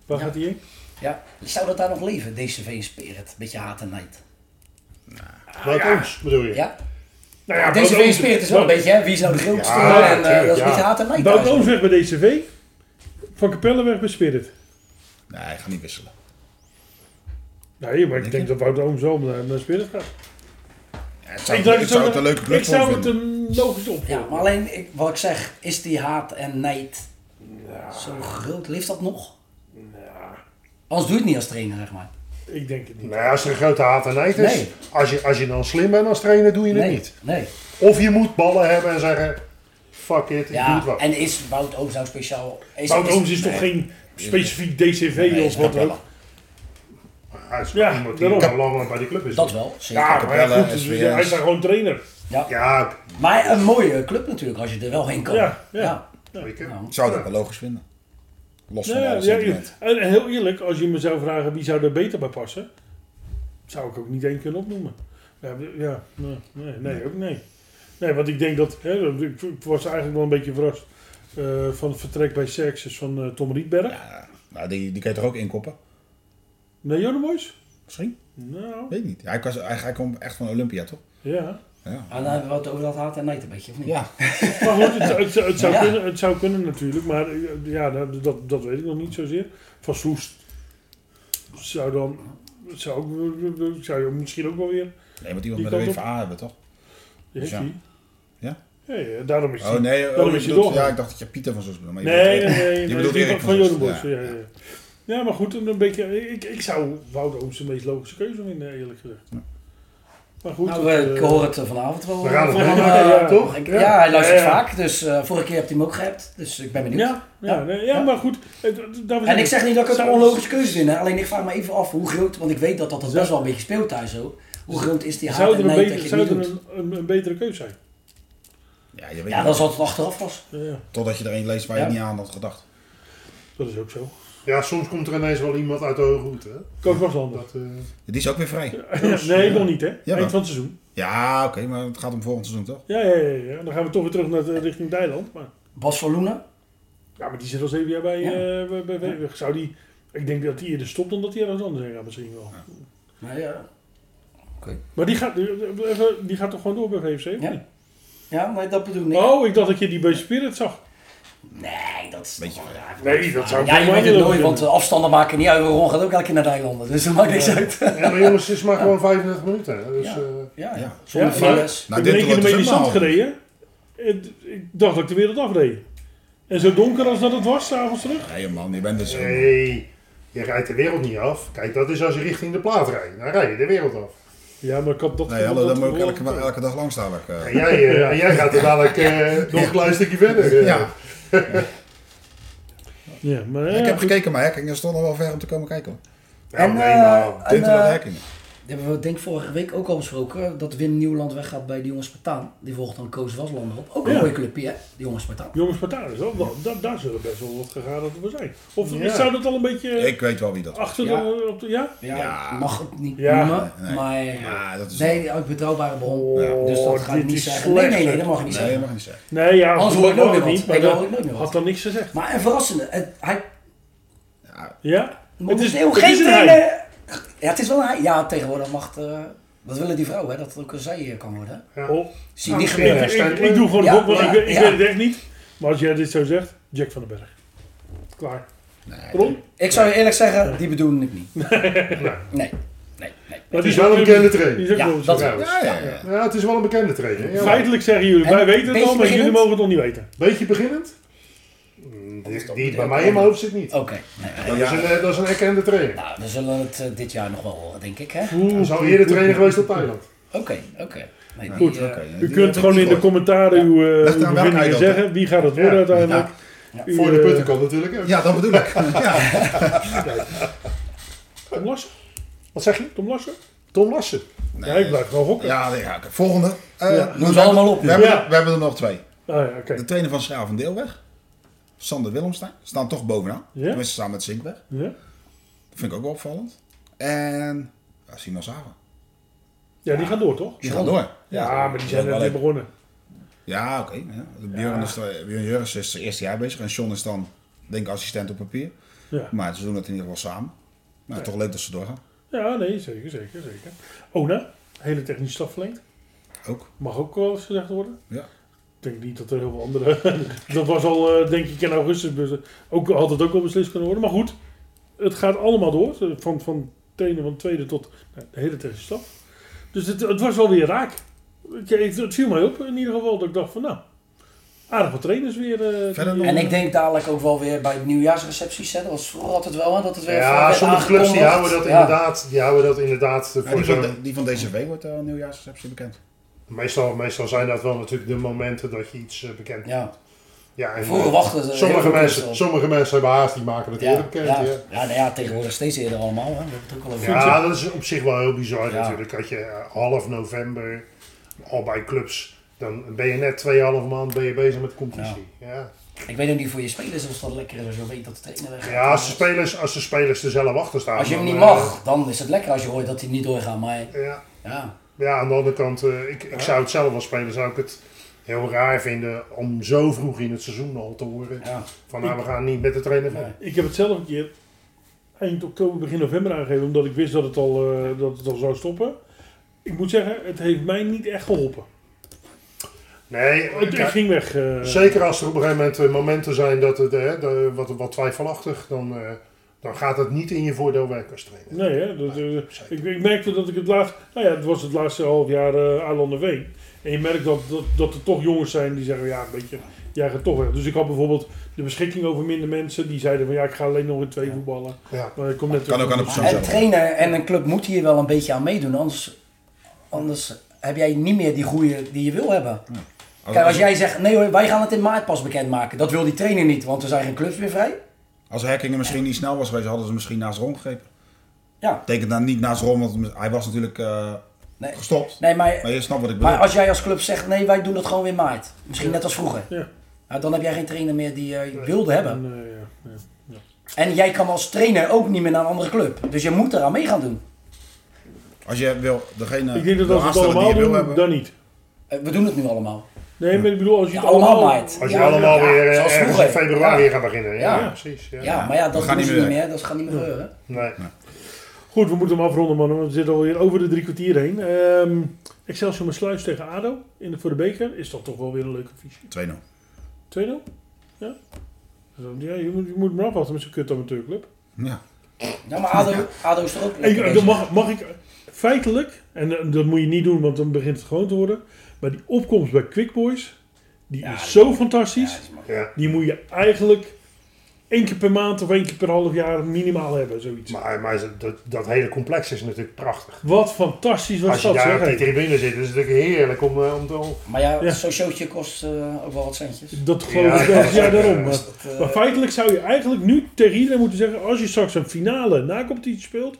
Waar Ja. gaat hij heen? ja. Zou dat daar nog leven, DCV Spirit? Beetje haat en nijd. Wat ons bedoel je? Ja? Nou ja, DCV Spirit is wel een beetje, hè? Wie is nou de grootste? Ja, en eh, dat is beetje haat en nijd. Wout. Ooms weg bij DCV. Van Capelle weg bij Spirit. Nee, hij gaat niet wisselen. Nee, maar ik Denk dat Wout Ooms wel naar, naar Spirit gaat. Ja, het zou, Ik zou het een leuke club Ik zou het een logische opvolger. Ja, maar alleen, ik, wat ik zeg, is die haat en nijd zo groot? Leeft dat nog? ja, Anders doe je het niet als trainer, zeg maar. Ik denk het niet. Nou ja, als er een grote haat en nijd is, Nee. als, je, als je dan slim bent als trainer, doe je het niet. nee. Of je moet ballen hebben en zeggen, fuck it, ik doe het Ja, wel. en is Wout Ooms nou speciaal... Is, Wout Ooms is toch nee. geen specifiek DCV Nee, of wat ook? Hij is Ja, iemand die daarom. bij die club is. Dat wel, zeker. Ja, maar ja, Capelle, goed, dus hij is daar gewoon trainer. Ja. Ja, Maar een mooie club natuurlijk, als je er wel heen kan. Ja, ja. Ik zou ook wel logisch vinden. Los van Ja, en heel eerlijk, als je me zou vragen wie zou er beter bij passen, zou ik ook niet één kunnen opnoemen. Ja, ja nee, nee, nee, ook nee. Nee, want ik denk dat, hè, ik was eigenlijk wel een beetje verrast eh, van het vertrek bij Sexus van eh, Tom Rietberg. Ja, nou, die, die kan je toch ook inkoppen? Nee, Jonemois? Misschien? Nou, Weet ik niet. Hij, was, hij, hij komt echt van Olympia, toch? ja. Ja. en dan hebben we het over dat haat en nijd een beetje, of niet? Ja, Maar goed, het, het, het zou Ja. kunnen, het zou kunnen natuurlijk, maar eh, ja, dat, dat, dat weet ik nog niet zozeer. Van Soest zou dan, zou, ook- zou je misschien ook wel weer, nee, want iemand Die met een. WVA hebben, toch? die heeft Ja. Ja? Ja, ja, daarom is hij. Oh nee, oh, daarom je is bedoelt- ja, ik dacht dat je Pieter van Soes bedoelde. Nee, nee, nee. Je nee, bedoelt die Erik van, van Soest, ja. Ja, ja, ja. ja, maar goed, een beetje, ik, ik zou Wout Ooms de meest logische keuze vinden, eerlijk gezegd. Maar goed. Nou, het, ik eh, hoor het eh, vanavond wel. We gaan het meemaken, eh, ja, toch? ik- Ja. ja. hij luistert Ja, ja. vaak, dus eh, vorige keer heb hij hem ook geappt. Dus ik ben benieuwd. Ja, ja, Ja. nee, ja, Ja. maar goed. En ik zeg niet dat ik het een onlogische keuze vind, hè. alleen ik vraag me even af hoe groot, want ik weet dat dat het best wel een beetje speelt thuis zo. Hoe groot is die haat Zou en er, een, nijd dat je zou het er niet doet? een, een, een betere keuze zijn? Ja, je weet Ja, dat is wat het achteraf was. Ja, ja, Totdat je er een leest waar je niet aan had gedacht. dat is ook zo. Ja, soms komt er ineens wel iemand uit de hoge hoed. Hè? Koos Waslander. Dat, eh, Die is ook weer vrij. nee, nog niet hè. Jawel. Eind van het seizoen. Ja, oké, maar het gaat om volgend seizoen, toch? Ja, ja, ja, ja. Dan gaan we toch weer terug naar de, richting Thailand. Maar, Bas van Loenen? ja, maar die zit al zeven jaar bij... Ja. eh, bij, bij, bij- Zou die... Ik denk dat hij eerder stopt dan dat hij ergens anders heen gaat misschien wel. Nou ja. Maar die gaat, die- gaat toch gewoon door bij VFC? Ja. Ja, maar dat bedoel ik. Oh, ik dacht dat je die bij Spirit zag. Nee, dat is Beetje toch- van, ja, Nee, dat zou ik Ja, je weet het niet nooit, doen. want de afstanden maken niet uit. Ron gaat ook elke keer naar de eilanden, dus dat maakt niks uit. ja, maar jongens, het is maar gewoon 35 minuten. Hè? Dus, Ja. eh, Ja, ja. Ja. Zonder files. Nou, ik ben dit één keer wordt de dus helemaal- gereden. Het- Ik dacht dat ik de wereld afreed. En zo donker als dat het was, s'avonds terug. Nee man, je bent dus... nee, je rijdt de wereld niet af. Kijk, dat is als je richting de plaat rijdt. Dan rij je de wereld af. Ja, maar ik had dat... Nee, hallo, dat dan moet ik elke, elke dag langs dadelijk. eh. En jij, eh, Ja. en jij gaat er dadelijk eh, nog een klein stukje verder. eh. Ja, Ja, maar ja, ik heb gekeken maar er stond nog wel ver om te komen kijken. hoor. Ja, En, nee, eh, maar- En, Tintel en eh, Hekking. Die hebben we denk ik vorige week ook al besproken. Dat Wim Nieuwland weggaat bij de jongens Spartaan. Die volgt dan Koos Waslander op. Ook een Ja. mooie clubje hè, die jongens Spartaan. Jongens, Spartaan is wel, wel- da- daar zullen best wel wat gegaan voor zijn. Of Ja. zou dat al een beetje Ik weet wel wie dat achter Ja. de... Op de ja? Ja, Ja. ik mag het niet Ja. noemen, Nee, nee. maar... Ja, dat is... Nee, uit betrouwbare bron. Oh, dus dat ga ik dit niet zeggen. Nee, slecht, nee, nee, dat mag je niet Nee, dat zeggen. mag je niet zeggen. Nee, ja. Anders hoor ik dat nooit mag meer maar Nee, dan dat ik had dan niks gezegd. Maar een verrassende. Het, hij Ja? Het is, het geen trainer. Ja, het is wel een. Ja, tegenwoordig mag het, eh, Dat willen die vrouwen, hè, dat het ook een zij eh, kan worden. Ja. Oh, Zie je Nou, niet gebeuren. ik, ik, Stijn- ik doe gewoon de Ja, gok, want ja, ik, weet- ik ja. weet het echt niet. Maar als jij dit zo zegt, Jack van den Berg. Klaar. Nee, Ron? Ik zou je eerlijk zeggen, die bedoelde ik niet. Nee. Nee, nee, nee. Maar Het is wel een bekende trainer. Ja, dat-. Ja, ja, het is wel een bekende trainer. Feitelijk zeggen jullie, En wij weten het al, maar jullie mogen het nog niet weten. Beetje beginnend? Die, bij mij wel. in mijn hoofd zit niet. Oké. Nee, nee. Dat, is een, eh, dat is een erkende trainer. Nou, we zullen het eh, dit jaar nog wel horen, denk ik, hè? Hij is al eerder trainer geweest op Thailand. Oké, oké. Nee, Goed, eh, Oké, U kunt gewoon in de commentaren uw, uh, uw bevindingen zeggen. Wie gaat het worden uiteindelijk? Ja. U, Voor de putten kan natuurlijk ook. Ja, dat bedoel ik. Ja. Tom Lassen? Wat zeg je? Tom Lassen? Tom Lassen. Ja, ik blijf gewoon hokken. Ja, nee, ja, volgende. Eh, Ja. ze hebben- allemaal op, We hebben, er, we hebben er nog twee. Ah ja, oké. De trainer van Schravendeel weg. Sander Willemstein. Staan toch bovenaan. Ja? Tenminste, samen met Zinkweg. Ja? Dat vind ik ook wel opvallend. En Ja, Simon Sava. Ja, die gaan door, toch? Die gaan door. Ja, maar die zijn net weer begonnen. Ja, oké. ja. Björn, is, Björn Jurgens is het eerste jaar bezig en Sean is dan, denk ik, assistent op papier. Ja. Maar ze doen het in ieder geval samen. Maar toch leuk dat ze doorgaan. ja, nee, zeker, zeker, zeker. Ona, hele technische staf verlengd. Ook. Mag ook wel eens gezegd worden. Ja. Ik denk niet dat er heel veel andere... dat was al, eh, denk ik, in augustus. dus, eh, Ook, had het ook wel beslist kunnen worden. Maar goed, het gaat allemaal door. Van, van het ene, van het tweede tot nou, de hele technische staf. Dus het, het was wel weer raak. Ik- ik- Het viel mij op in ieder geval dat ik dacht van nou, aardig wat trainers weer. eh, Verder nog? En ik denk dadelijk ook wel weer bij de nieuwjaarsrecepties. Hè. Dat was vroeger altijd wel, hè, dat het weer Ja, sommige clubs die houden dat Ja. inderdaad, die houden dat inderdaad Ja, voor die, van, de- die van DCV wordt uh, nieuwjaarsreceptie bekend. Meestal, meestal zijn dat wel natuurlijk de momenten dat je iets eh, bekend Ja. Ja, en, Vroeger eh, wachten ze heel sommige mensen, sommige mensen hebben haast, die maken het Ja, eerder bekend. ja. Ja. Ja, nou ja, tegenwoordig steeds eerder allemaal. Hè. Het ook al. Ja, dat is op zich wel heel bizar Ja. natuurlijk. Dat je eh, half november al bij clubs, dan ben je net tweeënhalve maand ben je bezig met competitie. Ja. Ik weet ook niet voor je spelers of dat lekker is als je weet dat de trainer. Ja, als de spelers, als de spelers er zelf achter staan. Als je hem niet mag, dan is het lekker als je hoort dat hij niet doorgaat. Maar ja. Ja, aan de andere kant, eh, ik, ik zou het zelf als speler zou ik het heel raar vinden om zo vroeg in het seizoen al te horen. ja. Van nou, we gaan niet met de trainer verder. Ik heb het zelf een keer eind oktober, begin november aangegeven, omdat ik wist dat het al, eh, dat het al zou stoppen. Ik moet zeggen, het heeft mij niet echt geholpen. Nee, Het, ik ging weg. eh, zeker als er op een gegeven moment momenten zijn dat het wat, wat twijfelachtig, dan, eh, dan gaat het niet in je voordeel werken als trainer. Nee, hè, dat, eh, ik, ik merkte dat ik het laatst, nou ja, het was het laatste half jaar eh Arlande Veen. En je merkt dat, dat, dat er toch jongens zijn die zeggen, ja, een beetje, jij gaat toch weg. Dus ik had bijvoorbeeld de beschikking over minder mensen, die zeiden van, ja, ik ga alleen nog in twee voetballen. Ja. Maar ik kom net Kan ook aan de persoon En zelf. trainer en een club moet hier wel een beetje aan meedoen. Anders, anders heb jij niet meer die groei die je wil hebben. Als, Kijk, als als, jij zegt, nee hoor, wij gaan het in maart pas bekendmaken. Dat wil die trainer niet, want er zijn geen clubs meer vrij. Als Herkingen misschien niet snel was geweest, hadden ze misschien naast Ron gegrepen. Ja, Betekent dan niet naast Ron, want hij was natuurlijk eh, nee, gestopt. nee maar, Maar je snapt wat ik bedoel. maar als jij als club zegt, nee wij doen het gewoon weer maart. Misschien net als vroeger. Ja. Nou, dan heb jij geen trainer meer die je wilde hebben. En, eh, ja, ja. En jij kan als trainer ook niet meer naar een andere club. Dus je moet eraan mee gaan doen. Als je wil, degene Ik denk dat als we het allemaal wil doen, hebben. dan niet. Eh, We doen het nu allemaal. Nee, maar ik bedoel, als je Ja, het allemaal. Als je Ja, allemaal ja, weer eh, ergens in februari Ja. gaat beginnen. Ja, Ja. precies. Ja. Ja, maar ja, dat gaat niet meer niet weg. meer. Dat gaat niet meer gebeuren. Nee. Goed, we moeten hem afronden, mannen. want We zitten alweer over de drie kwartier heen. Ehm Excelsior met sluis tegen ADO in de, voor de beker is dat toch wel weer een leuke visie. 2-0. 2-0? Ja? Ja je, moet, je moet maar afwachten met zo'n kut amateurclub. Ja. Ja, maar ADO, ADO is er ook Ik, mag, mag ik feitelijk, en eh, dat moet je niet doen, want dan begint het gewoon te worden. Maar die opkomst bij Quick Boys, die Ja, is zo fantastisch. Ja, dat Ja. Die moet je eigenlijk één keer per maand of één keer per half jaar minimaal hebben, zoiets. Maar, maar dat, dat hele complex is natuurlijk prachtig. Wat fantastisch was Als je dat, daar op die tribune zit, is het natuurlijk heerlijk om, eh, om te... Maar ja, Ja. zo'n showtje kost eh, ook wel wat centjes. Dat geloof Ja, ik wel. Ja, ja, daarom. ja, Maar, Dat, eh, maar feitelijk zou je eigenlijk nu tegen iedereen moeten zeggen... als je straks een finale na-competitie speelt...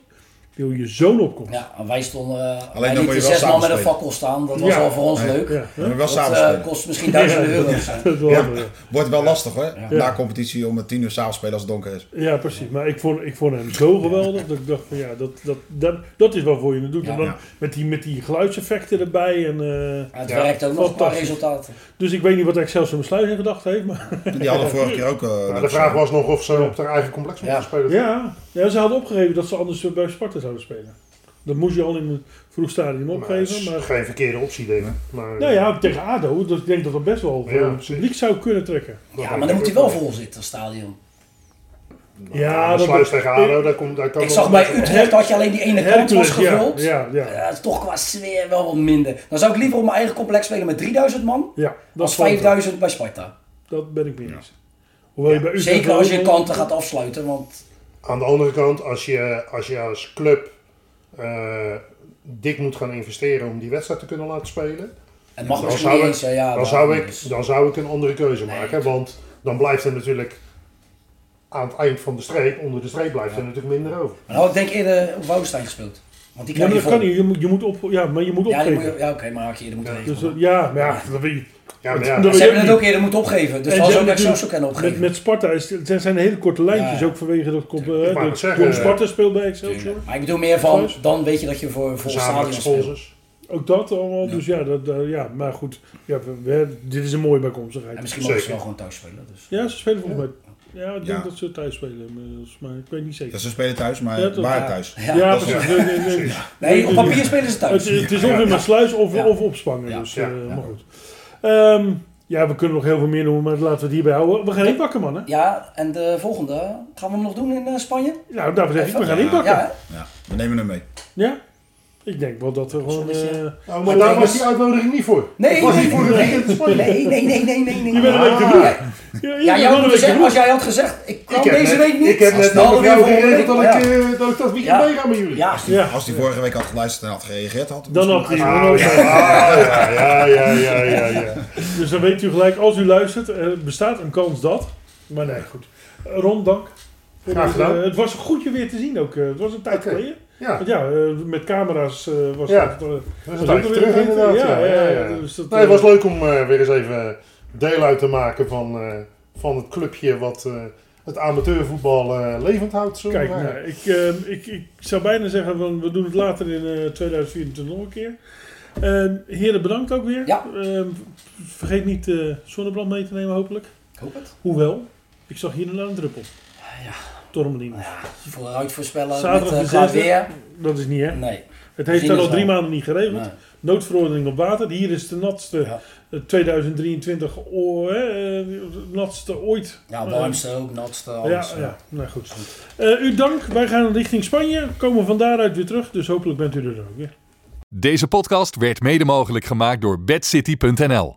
wil je zo'n opkomst. ja, en wij stonden, uh, dan wij moet je lieten wel zes man met een fakkel staan. Dat was Ja. wel voor ons leuk. Ja, We wel Dat samen eh, kost misschien duizenden euro's. Wordt wel lastig hoor. Ja. Na competitie om het 10 uur s'avonds spelen als het donker is. Ja, precies. Maar ik vond, ik vond hem zo geweldig dat ik dacht van ja, dat, dat, dat, dat is wel voor je het doet. Ja. en dan Ja. met, die, met die geluidseffecten erbij. En, eh, Maar het Ja, werkt ook nog qua fantastisch. resultaten. dus ik weet niet wat Excelsior besluit in gedacht heeft. Maar die hadden vorige keer ook. de vraag was nog of ze op haar eigen complex moeten Ja. spelen. ja, ja, ze hadden opgegeven dat ze anders bij Sparta zouden spelen. Dat moest je al in een vroeg stadium Maar dat opgeven. is Maar, geen verkeerde optie, denk ik. Maar, nou ja, tegen ADO, dus ik denk dat dat best wel voor Ja, het precies. publiek zou kunnen trekken. Ja, maar dan moet hij wel vol zitten, het stadion. Ja, de dat- sluis tegen ADO, daar komt, daar kan Ik zag bij. Utrecht had je alleen die ene kant was ja, gevuld. Ja, ja, Ja, dat is toch qua sfeer wel wat minder. Dan zou ik liever op mijn eigen complex spelen met 3000 man. ja. Dat Als is wel- 5000 bij Sparta. Dat ben ik mee eens. Hoewel je bij Utrecht Zeker als je kanten gaat afsluiten. Want Aan de andere kant, als je als, je als club eh, dik moet gaan investeren om die wedstrijd te kunnen laten spelen, het mag Dan zou ik- eens. Ja, dan, zou ik, dan zou ik een andere keuze Nee. maken. Want dan blijft er natuurlijk aan het eind van de streep, onder de streep, blijft er natuurlijk minder over. Maar nou, ik denk eerder op Woudenstein gespeeld. Want die Ja, maar dat kan niet. Je moet, je moet op, ja, maar je moet Ja, opgeven. moet je- ja oké, maar had je eerder moeten Dus, regelen. eh, ja, maar ja, dat weet je. Ja, maar ja. Dat Ze hebben het ook eerder moeten opgeven, dus En dan ze zou ik hebben Excelsior kunnen Met, opgeven. met Sparta is het, zijn hele korte lijntjes, Ja. ook vanwege dat komt, uh, Sparta speelt bij Excelsior. Maar ik bedoel meer van, dan weet je dat je voor Gezamenlijk stadion speelt. Ook dat allemaal, dus ja, dat, ja maar goed. Ja, dit is een mooie bijkomstigheid. En misschien mogen ze wel gewoon thuis spelen. Dus. Ja, ze spelen volgens mij. Ja, ik denk Ja. dat ze thuis spelen, inmiddels, maar ik weet niet zeker. Ja, ze spelen thuis, maar Ja, waar Ja. thuis? Ja, Ja, dat is- precies. Nee, nee, nee. Nee, op papier spelen ze thuis. Het, het is of in mijn sluis of, Ja. of opspangen. Ja. Dus, Ja. eh, maar goed. Ehm, ja, we kunnen nog heel veel meer noemen, maar laten we het hierbij houden. We gaan inpakken, mannen. Ja, en de volgende, gaan we hem nog doen in eh, Spanje? Nou, daarvoor zeg ik, we gaan inpakken. Ja, we nemen hem mee. Ja? Ik denk wel dat er gewoon... Eh, Nou, maar daar was die uitnodiging niet voor. Nee, was nee, niet voor nee, het nee, weekend in Spanje. nee, nee, nee, nee, nee, nee. Je bent een week te Ah. vroeg. Ja, Ja, Ja, je jij had gezegd, als jij had gezegd, ik kan deze week niet. Ik heb net snel met jou geregeld dat, ik, eh, dat ik dat weekend Ja. meega met jullie. Ja. Als hij vorige week had geluisterd en had gereageerd, had hij Dan misschien had hij- een Ah, ja, ja, ja, ja, ja. Dus dan weet u gelijk, als u luistert, er bestaat een kans dat. Maar nee, goed. Ron, dank. Graag deze- gedaan. het was goed je weer te zien ook. eh, Het was een tijd geleden. Ja, Want ja, eh, met camera's eh, was Ja. dat... eh, was weer terug een- inderdaad. Ja, ja, ja. ja. Dus dat, Nee, het eh, was leuk om eh, weer eens even deel uit te maken van, eh, van het clubje wat eh, het amateurvoetbal eh, levend houdt. Zo Kijk, nou, ik, eh, ik, ik zou bijna zeggen, van, we doen het later in eh 2024 nog een keer. Eh, heren, bedankt ook weer. Ja. Eh, vergeet niet eh zonnebrand mee te nemen, hopelijk. Ik hoop het. Hoewel, ik zag hier een druppel. Ja. Tormelinos. Ja, vooruit voorspellen Zaterdag met uh, zesde. weer. Dat is niet, hè? Nee. Het heeft daar al drie wel. maanden niet geregeld. nee. Noodverordening op water. Hier is de natste Ja. eh, 2023 o- hè, eh, natste ooit. Ja, Eh, warmste ook, natste, ja, alles. ja, nou goed. Eh, u dank. Wij gaan richting Spanje. Komen van daaruit weer terug. Dus hopelijk bent u er ook weer. Deze podcast werd mede mogelijk gemaakt door bedcity.nl.